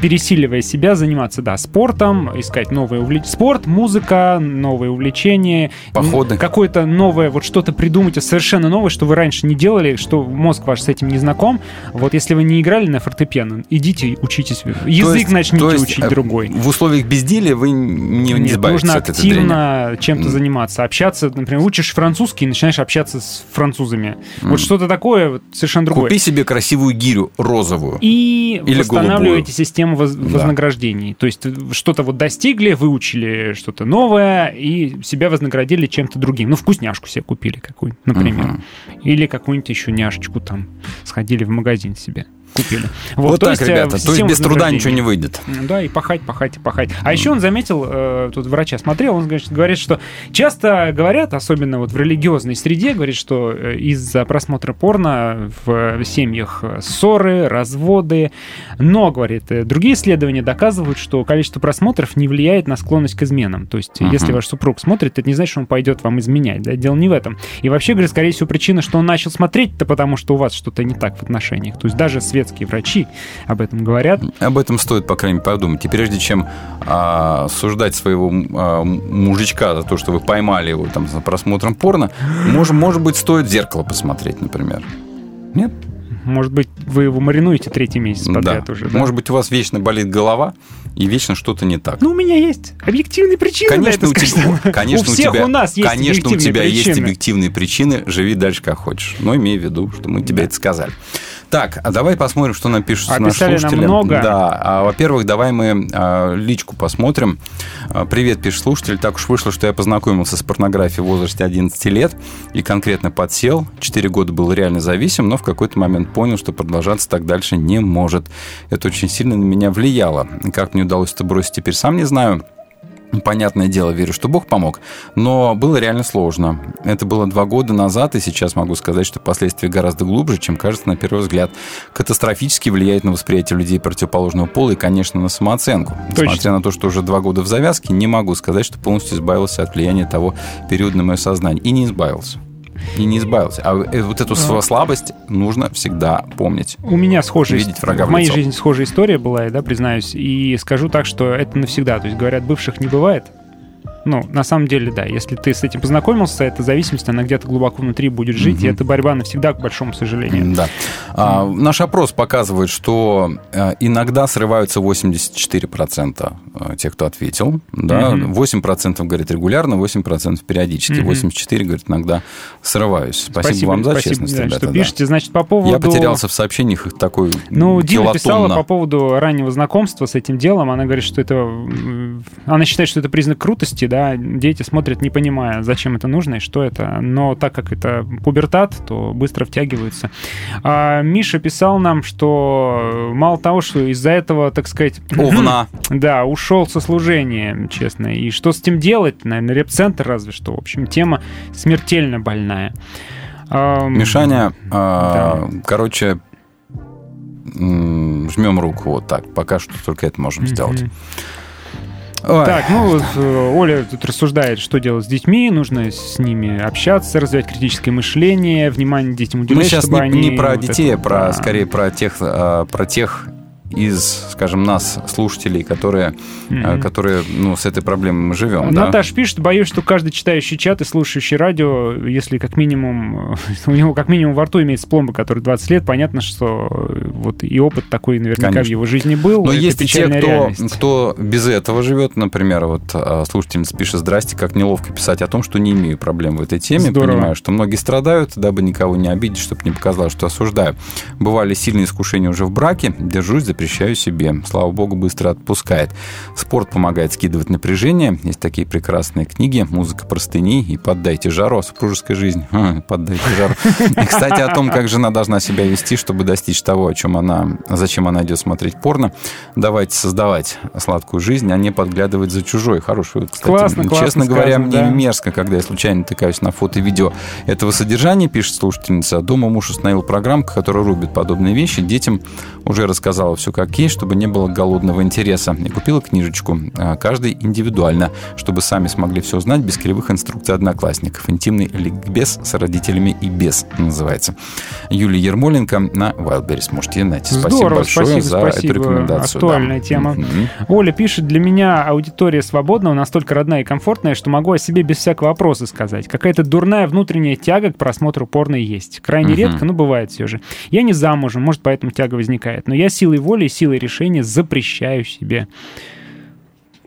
пересиливая себя, заниматься, да, спортом, искать новые увлечения. Спорт, музыка, новые увлечения. Походы. Какое-то новое, вот что-то придумайте совершенно новое, что вы раньше не делали, что мозг ваш с этим не знаком. Вот если вы не играли на фортепиано, идите учитесь. Язык есть- начните есть, учить э, другой. В условиях безделия вы не, не Нет, нужно от активно чем-то заниматься, общаться, например, учишь французский и начинаешь общаться с французами. Вот что-то такое вот совершенно другое. Купи себе красивую гирю розовую. И Или восстанавливаете голубую. систему воз- Да. вознаграждений. То есть что-то вот достигли, выучили что-то новое и себя вознаградили чем-то другим. Ну, вкусняшку себе купили какую-нибудь, например. Мгм. Или какую-нибудь еще няшечку там сходили в магазин себе. Купили. Вот, то так, есть, э, ребята. То есть без труда ничего не выйдет. Да, и пахать, пахать, и пахать. А еще он заметил, э, тут врача смотрел, он говорит, говорит, что часто говорят, особенно вот в религиозной среде, говорит, что э, из-за просмотра порно в семьях ссоры, разводы. Но, говорит, э, другие исследования доказывают, что количество просмотров не влияет на склонность к изменам. То есть, Мгм. если ваш супруг смотрит, это не значит, что он пойдет вам изменять. Да? Дело не в этом. И вообще, говорит, скорее всего, причина, что он начал смотреть, это потому, что у вас что-то не так в отношениях. То есть даже светские врачи об этом говорят. Об этом стоит, по крайней мере, подумать. И прежде чем а, суждать своего а, мужичка за то, что вы поймали его там за просмотром порно, может, может быть, стоит в зеркало посмотреть, например. Нет? Может быть, вы его маринуете третий месяц подряд да. уже, да? Может быть, у вас вечно болит голова и вечно что-то не так. Ну, у меня есть объективные причины. Конечно, у тебя, конечно, у всех тебя, у нас есть конечно, у объективные тебя есть причины. объективные причины. Живи дальше как хочешь. Но имей в виду, что мы тебе это сказали. Так, а давай посмотрим, что нам пишут А наши писали нам слушатели. много. Да, а, во-первых, давай мы а, личку посмотрим. А, Привет, пишет слушатель. Так уж вышло, что я познакомился с порнографией в возрасте 11 лет и конкретно подсел. Четыре года был реально зависим, но в какой-то момент понял, что продолжаться так дальше не может. Это очень сильно на меня влияло. Как мне удалось это бросить, теперь сам не знаю. Понятное дело, верю, что Бог помог, но было реально сложно. Это было два года назад, и сейчас могу сказать, что последствия гораздо глубже, чем кажется на первый взгляд. Катастрофически влияет на восприятие людей противоположного пола и, конечно, на самооценку. Точно. Несмотря на то, что уже два года в завязке, не могу сказать, что полностью избавился от влияния того периода на мое сознание. И не избавился. И не избавился. А э, вот эту свою слабость нужно всегда помнить. У меня схожая Видеть врага в в моей лицо. жизни схожая история была, я, да, признаюсь, и скажу так, что это навсегда. То есть говорят, бывших не бывает. Ну, на самом деле, да. Если ты с этим познакомился, эта зависимость, она где-то глубоко внутри будет жить, и Мгм. это борьба навсегда, к большому сожалению. Да. А, наш опрос показывает, что э, иногда срываются 84% э, тех, кто ответил. Да? Мгм. 8% говорит регулярно, 8% периодически. Мгм. 84 говорит, иногда срываюсь. Спасибо, вам за спасибо, честность, да, ребята. что да. пишете. Значит, по поводу... Я потерялся в сообщениях их такой Ну, Дима писала по поводу раннего знакомства с этим делом. Она говорит, что это... Она считает, что это признак крутости, да. Дети смотрят, не понимая, зачем это нужно и что это. Но так как это пубертат, то быстро втягиваются. А Миша писал нам, что мало того, что из-за этого, так сказать... Овна. [CLEARS THROAT] Да, ушел со служения, честно. И что с этим делать? Наверное, репцентр разве что. В общем, тема смертельно больная. Мишаня, а, короче, м, жмем руку вот так. Пока что только это можем сделать. Ой. Так, ну, вот, э, Оля тут рассуждает, что делать с детьми, нужно с ними общаться, развивать критическое мышление, внимание детям уделять, Мы сейчас не, они не про вот детей, это а про да. скорее про тех, а, про тех из, скажем, нас, слушателей, которые, Мгм. которые ну, с этой проблемой мы живем. да? Наташ пишет, боюсь, что каждый читающий чат и слушающий радио, если как минимум, [LAUGHS] у него как минимум во рту имеется пломба, который 20 лет, понятно, что э, вот и опыт такой наверняка Конечно. в его жизни был. Но есть и те, кто, реальность. кто без этого живет, например, вот а, слушательница пишет, здрасте, как неловко писать о том, что не имею проблем в этой теме. Здорово. Понимаю, что многие страдают, дабы никого не обидеть, чтобы не показалось, что осуждаю. Бывали сильные искушения уже в браке, держусь, запрещаю себе. Слава богу, быстро отпускает. Спорт помогает скидывать напряжение. Есть такие прекрасные книги «Музыка простыней» и «Поддайте жару». Супружеская жизнь. Ха, «Поддайте жару». И, кстати, о том, как жена должна себя вести, чтобы достичь того, о чем она, зачем она идет смотреть порно. Давайте создавать сладкую жизнь, а не подглядывать за чужой. Хороший вывод, кстати. Классно, классно Честно говоря, сказано, мне да. мерзко, когда я случайно натыкаюсь на фото и видео этого содержания, пишет слушательница. Дома муж установил программку, которая рубит подобные вещи. Детям уже рассказала все как есть, чтобы не было голодного интереса. И купила книжечку. а, Каждый индивидуально, чтобы сами смогли все узнать без кривых инструкций одноклассников. Интимный ликбез с родителями и без называется. Юлия Ермоленко на Wildberries. Можете найти. Спасибо Здорово, большое спасибо, за спасибо. эту рекомендацию. Актуальная Да. тема. Мгм. Оля пишет, для меня аудитория свободного настолько родная и комфортная, что могу о себе без всякого вопроса сказать. Какая-то дурная внутренняя тяга к просмотру порно есть. Крайне Мгм. редко, но бывает все же. Я не замужем, может, поэтому тяга возникает. Но я силой воли и силой решения запрещаю себе.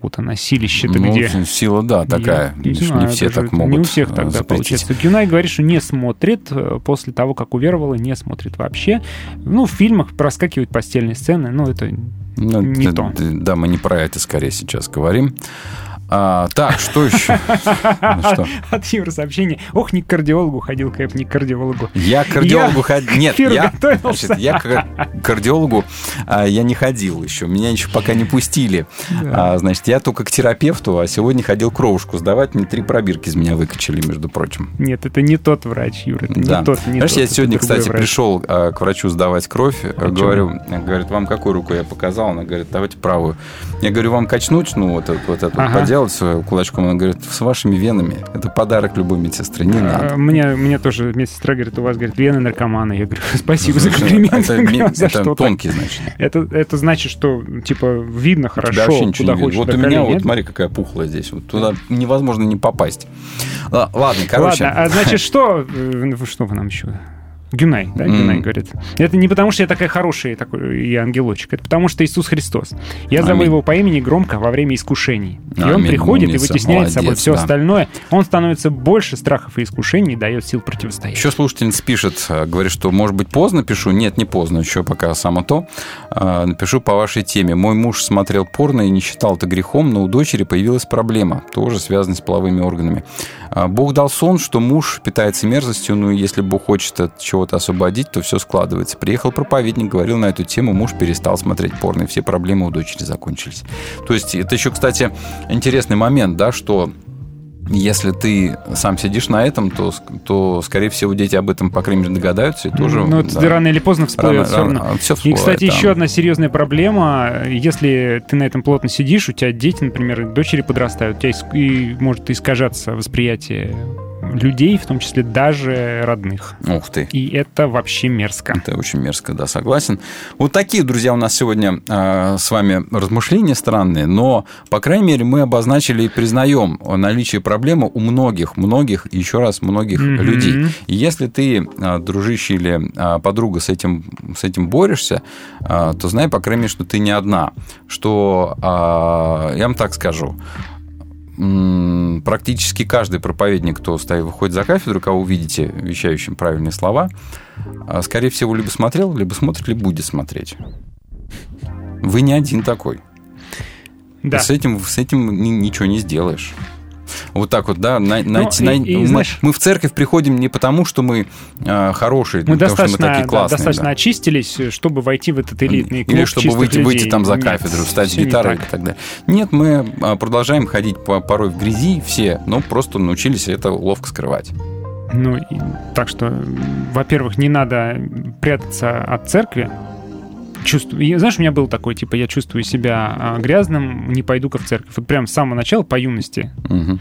Вот она, силище-то Ну, где? сила, да, такая. Я Видишь, знаю, не все так могут Не у всех э, тогда запретить. получается. Гюнай говорит, что не смотрит э, после того, как уверовала, не смотрит вообще. Ну, в фильмах проскакивают постельные сцены, ну, это Ну, не д- то. Да, мы не про это скорее сейчас говорим. А, так, что еще? Ну, [LAUGHS] что? От Юры сообщение. Ох, не к кардиологу ходил, Кэп, не к кардиологу. Я к кардиологу ходил. Нет, я, готовился. значит, я к кардиологу а, я не ходил еще. Меня еще пока не пустили. Да. А, значит, я только к терапевту, а сегодня ходил кровушку сдавать. Мне три пробирки из меня выкачали, между прочим. Нет, это не тот врач, Юра. Это Да. не тот, не Знаешь, тот, я сегодня, кстати, врач. пришел а, к врачу сдавать кровь. А говорю, говорит, вам какую руку я показал? Она говорит, давайте правую. Я говорю, вам качнуть, ну, вот, это- вот это вот поделать с кулачком? Она говорит, с вашими венами. Это подарок любой медсестры, не надо. А, Мне, мне тоже медсестра говорит, у вас, говорит, вены наркомана. Я говорю, [LAUGHS] спасибо за комплимент. это [LAUGHS] это тонкий, значит. Это, это значит, что, типа, видно хорошо, вообще ничего куда не хочешь Вот у меня, вот смотри, какая пухлая здесь. Вот туда невозможно не попасть. Ла- Ладно, короче. Ладно, а значит, что... э, Что вы нам еще... Гюнай, да, М. Гюнай говорит. Это не потому, что я такая хорошая такой и ангелочек. Это потому, что Иисус Христос. Я зову Аминь. его по имени громко во время искушений. И он приходит и умница, вытесняет с собой все да. остальное. Он становится больше страхов и искушений и дает сил противостоять. Еще слушательница пишет, э, говорит, что, может быть, поздно пишу. Нет, не поздно, еще пока само то. Э, Напишу по вашей теме. Мой муж смотрел порно и не считал это грехом, но у дочери появилась проблема, тоже связанная с половыми органами. А, Бог дал сон, что муж питается мерзостью, ну и если Бог хочет от чего-то освободить, то все складывается. Приехал проповедник, говорил на эту тему, муж перестал смотреть порно, и все проблемы у дочери закончились. То есть это еще, кстати, интересный момент, да, что если ты сам сидишь на этом, то, то, скорее всего, дети об этом, по крайней мере, догадаются и тоже... Ну, да. рано или поздно всплывет Рано- все равно. рано- всё И, всплывает, кстати, да. еще одна серьезная проблема. Если ты на этом плотно сидишь, у тебя дети, например, дочери подрастают, у тебя и может искажаться восприятие людей, в том числе даже родных. Ух ты. И это вообще мерзко. Это очень мерзко, да, согласен. Вот такие, друзья, у нас сегодня э, с вами размышления странные, но, по крайней мере, мы обозначили и признаем наличие проблемы у многих, многих, и еще раз, многих Мгм. людей. И если ты, э, дружище или э, подруга, с этим, с этим борешься, э, то знай, по крайней мере, что ты не одна. Что, э, я вам так скажу, практически каждый проповедник, кто стоит, выходит за кафедру, кого увидите вещающим правильные слова, а, скорее всего, либо смотрел, либо смотрит, либо будет смотреть. Вы не один такой. Да. И с этим, с этим ни- ничего не сделаешь. Вот так вот, да, на- найти- и- най- и мы, знаешь- мы в церковь приходим не потому, что мы а, хорошие, Мы потому, что мы такие да, классные. достаточно да. очистились, чтобы войти в этот элитный клуб Или чтобы выйти, людей. выйти там за кафедру, встать с всё не гитарой так. и так далее. Нет, мы а, продолжаем ходить по- порой в грязи все, но просто научились это ловко скрывать. Ну, и- так что, во-первых, не надо прятаться от церкви. Чувствую, знаешь, у меня был такой, типа, я чувствую себя а, грязным, не пойду-ка в церковь. Вот прям с самого начала, по юности. Мгм.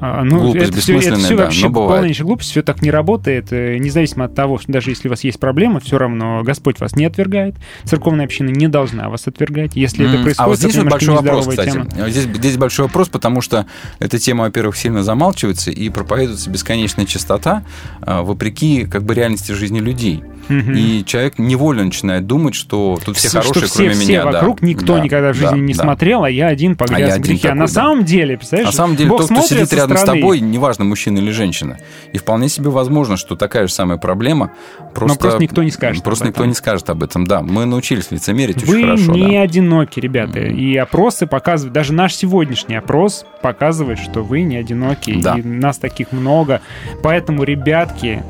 А, Ну, Глупость это все, это все да, вообще полнейшая глупость, все так не работает. Э, Независимо от того, что даже если у вас есть проблемы, все равно Господь вас не отвергает. Церковная община не должна вас отвергать. Если это М, происходит, а вот здесь это вот большой вопрос, кстати. тема. Здесь, здесь большой вопрос, потому что эта тема, во-первых, сильно замалчивается и проповедуется бесконечная чистота, а, вопреки как бы реальности жизни людей. Мгм. И человек невольно начинает думать, что тут все Что хорошие, все, кроме все меня. да. вокруг, никто Да, никогда в жизни да, не да. смотрел, а я один погряз я в грехе. а на да. самом деле, представляешь, На самом деле, Бог тот, кто смотрит сидит со рядом с стороны. тобой, неважно, мужчина или женщина. И вполне себе возможно, что такая же самая проблема. Просто, просто никто не скажет Просто об никто этом. не скажет об этом. Да, мы научились лицемерить Вы очень хорошо. не да. одиноки, ребята. И опросы показывают, даже наш сегодняшний опрос показывает, что вы не одиноки. Да. И нас таких много. Поэтому, ребятки,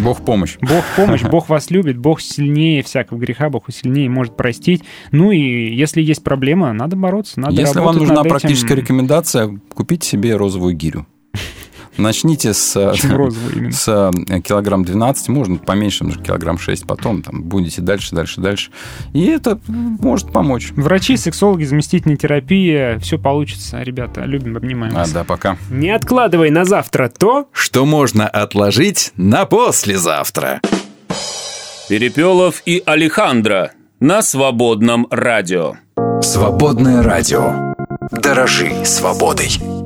Бог помощь. Бог помощь, [LAUGHS] Бог вас любит, Бог сильнее всякого греха, Бог сильнее может простить. Ну и если есть проблема, надо бороться, надо Если вам нужна над этим. практическая рекомендация, купите себе розовую гирю. Начните с, [LAUGHS] с э, килограмм 12, можно поменьше, может, килограмм 6, потом там будете дальше, дальше, дальше. И это может помочь. Врачи, сексологи, заместительная терапия, все получится, ребята. Любим, обнимаем А, да, пока. Не откладывай на завтра то, Что можно отложить на послезавтра. Перепелов и Алехандро на свободном радио. Свободное радио. Дорожи свободой.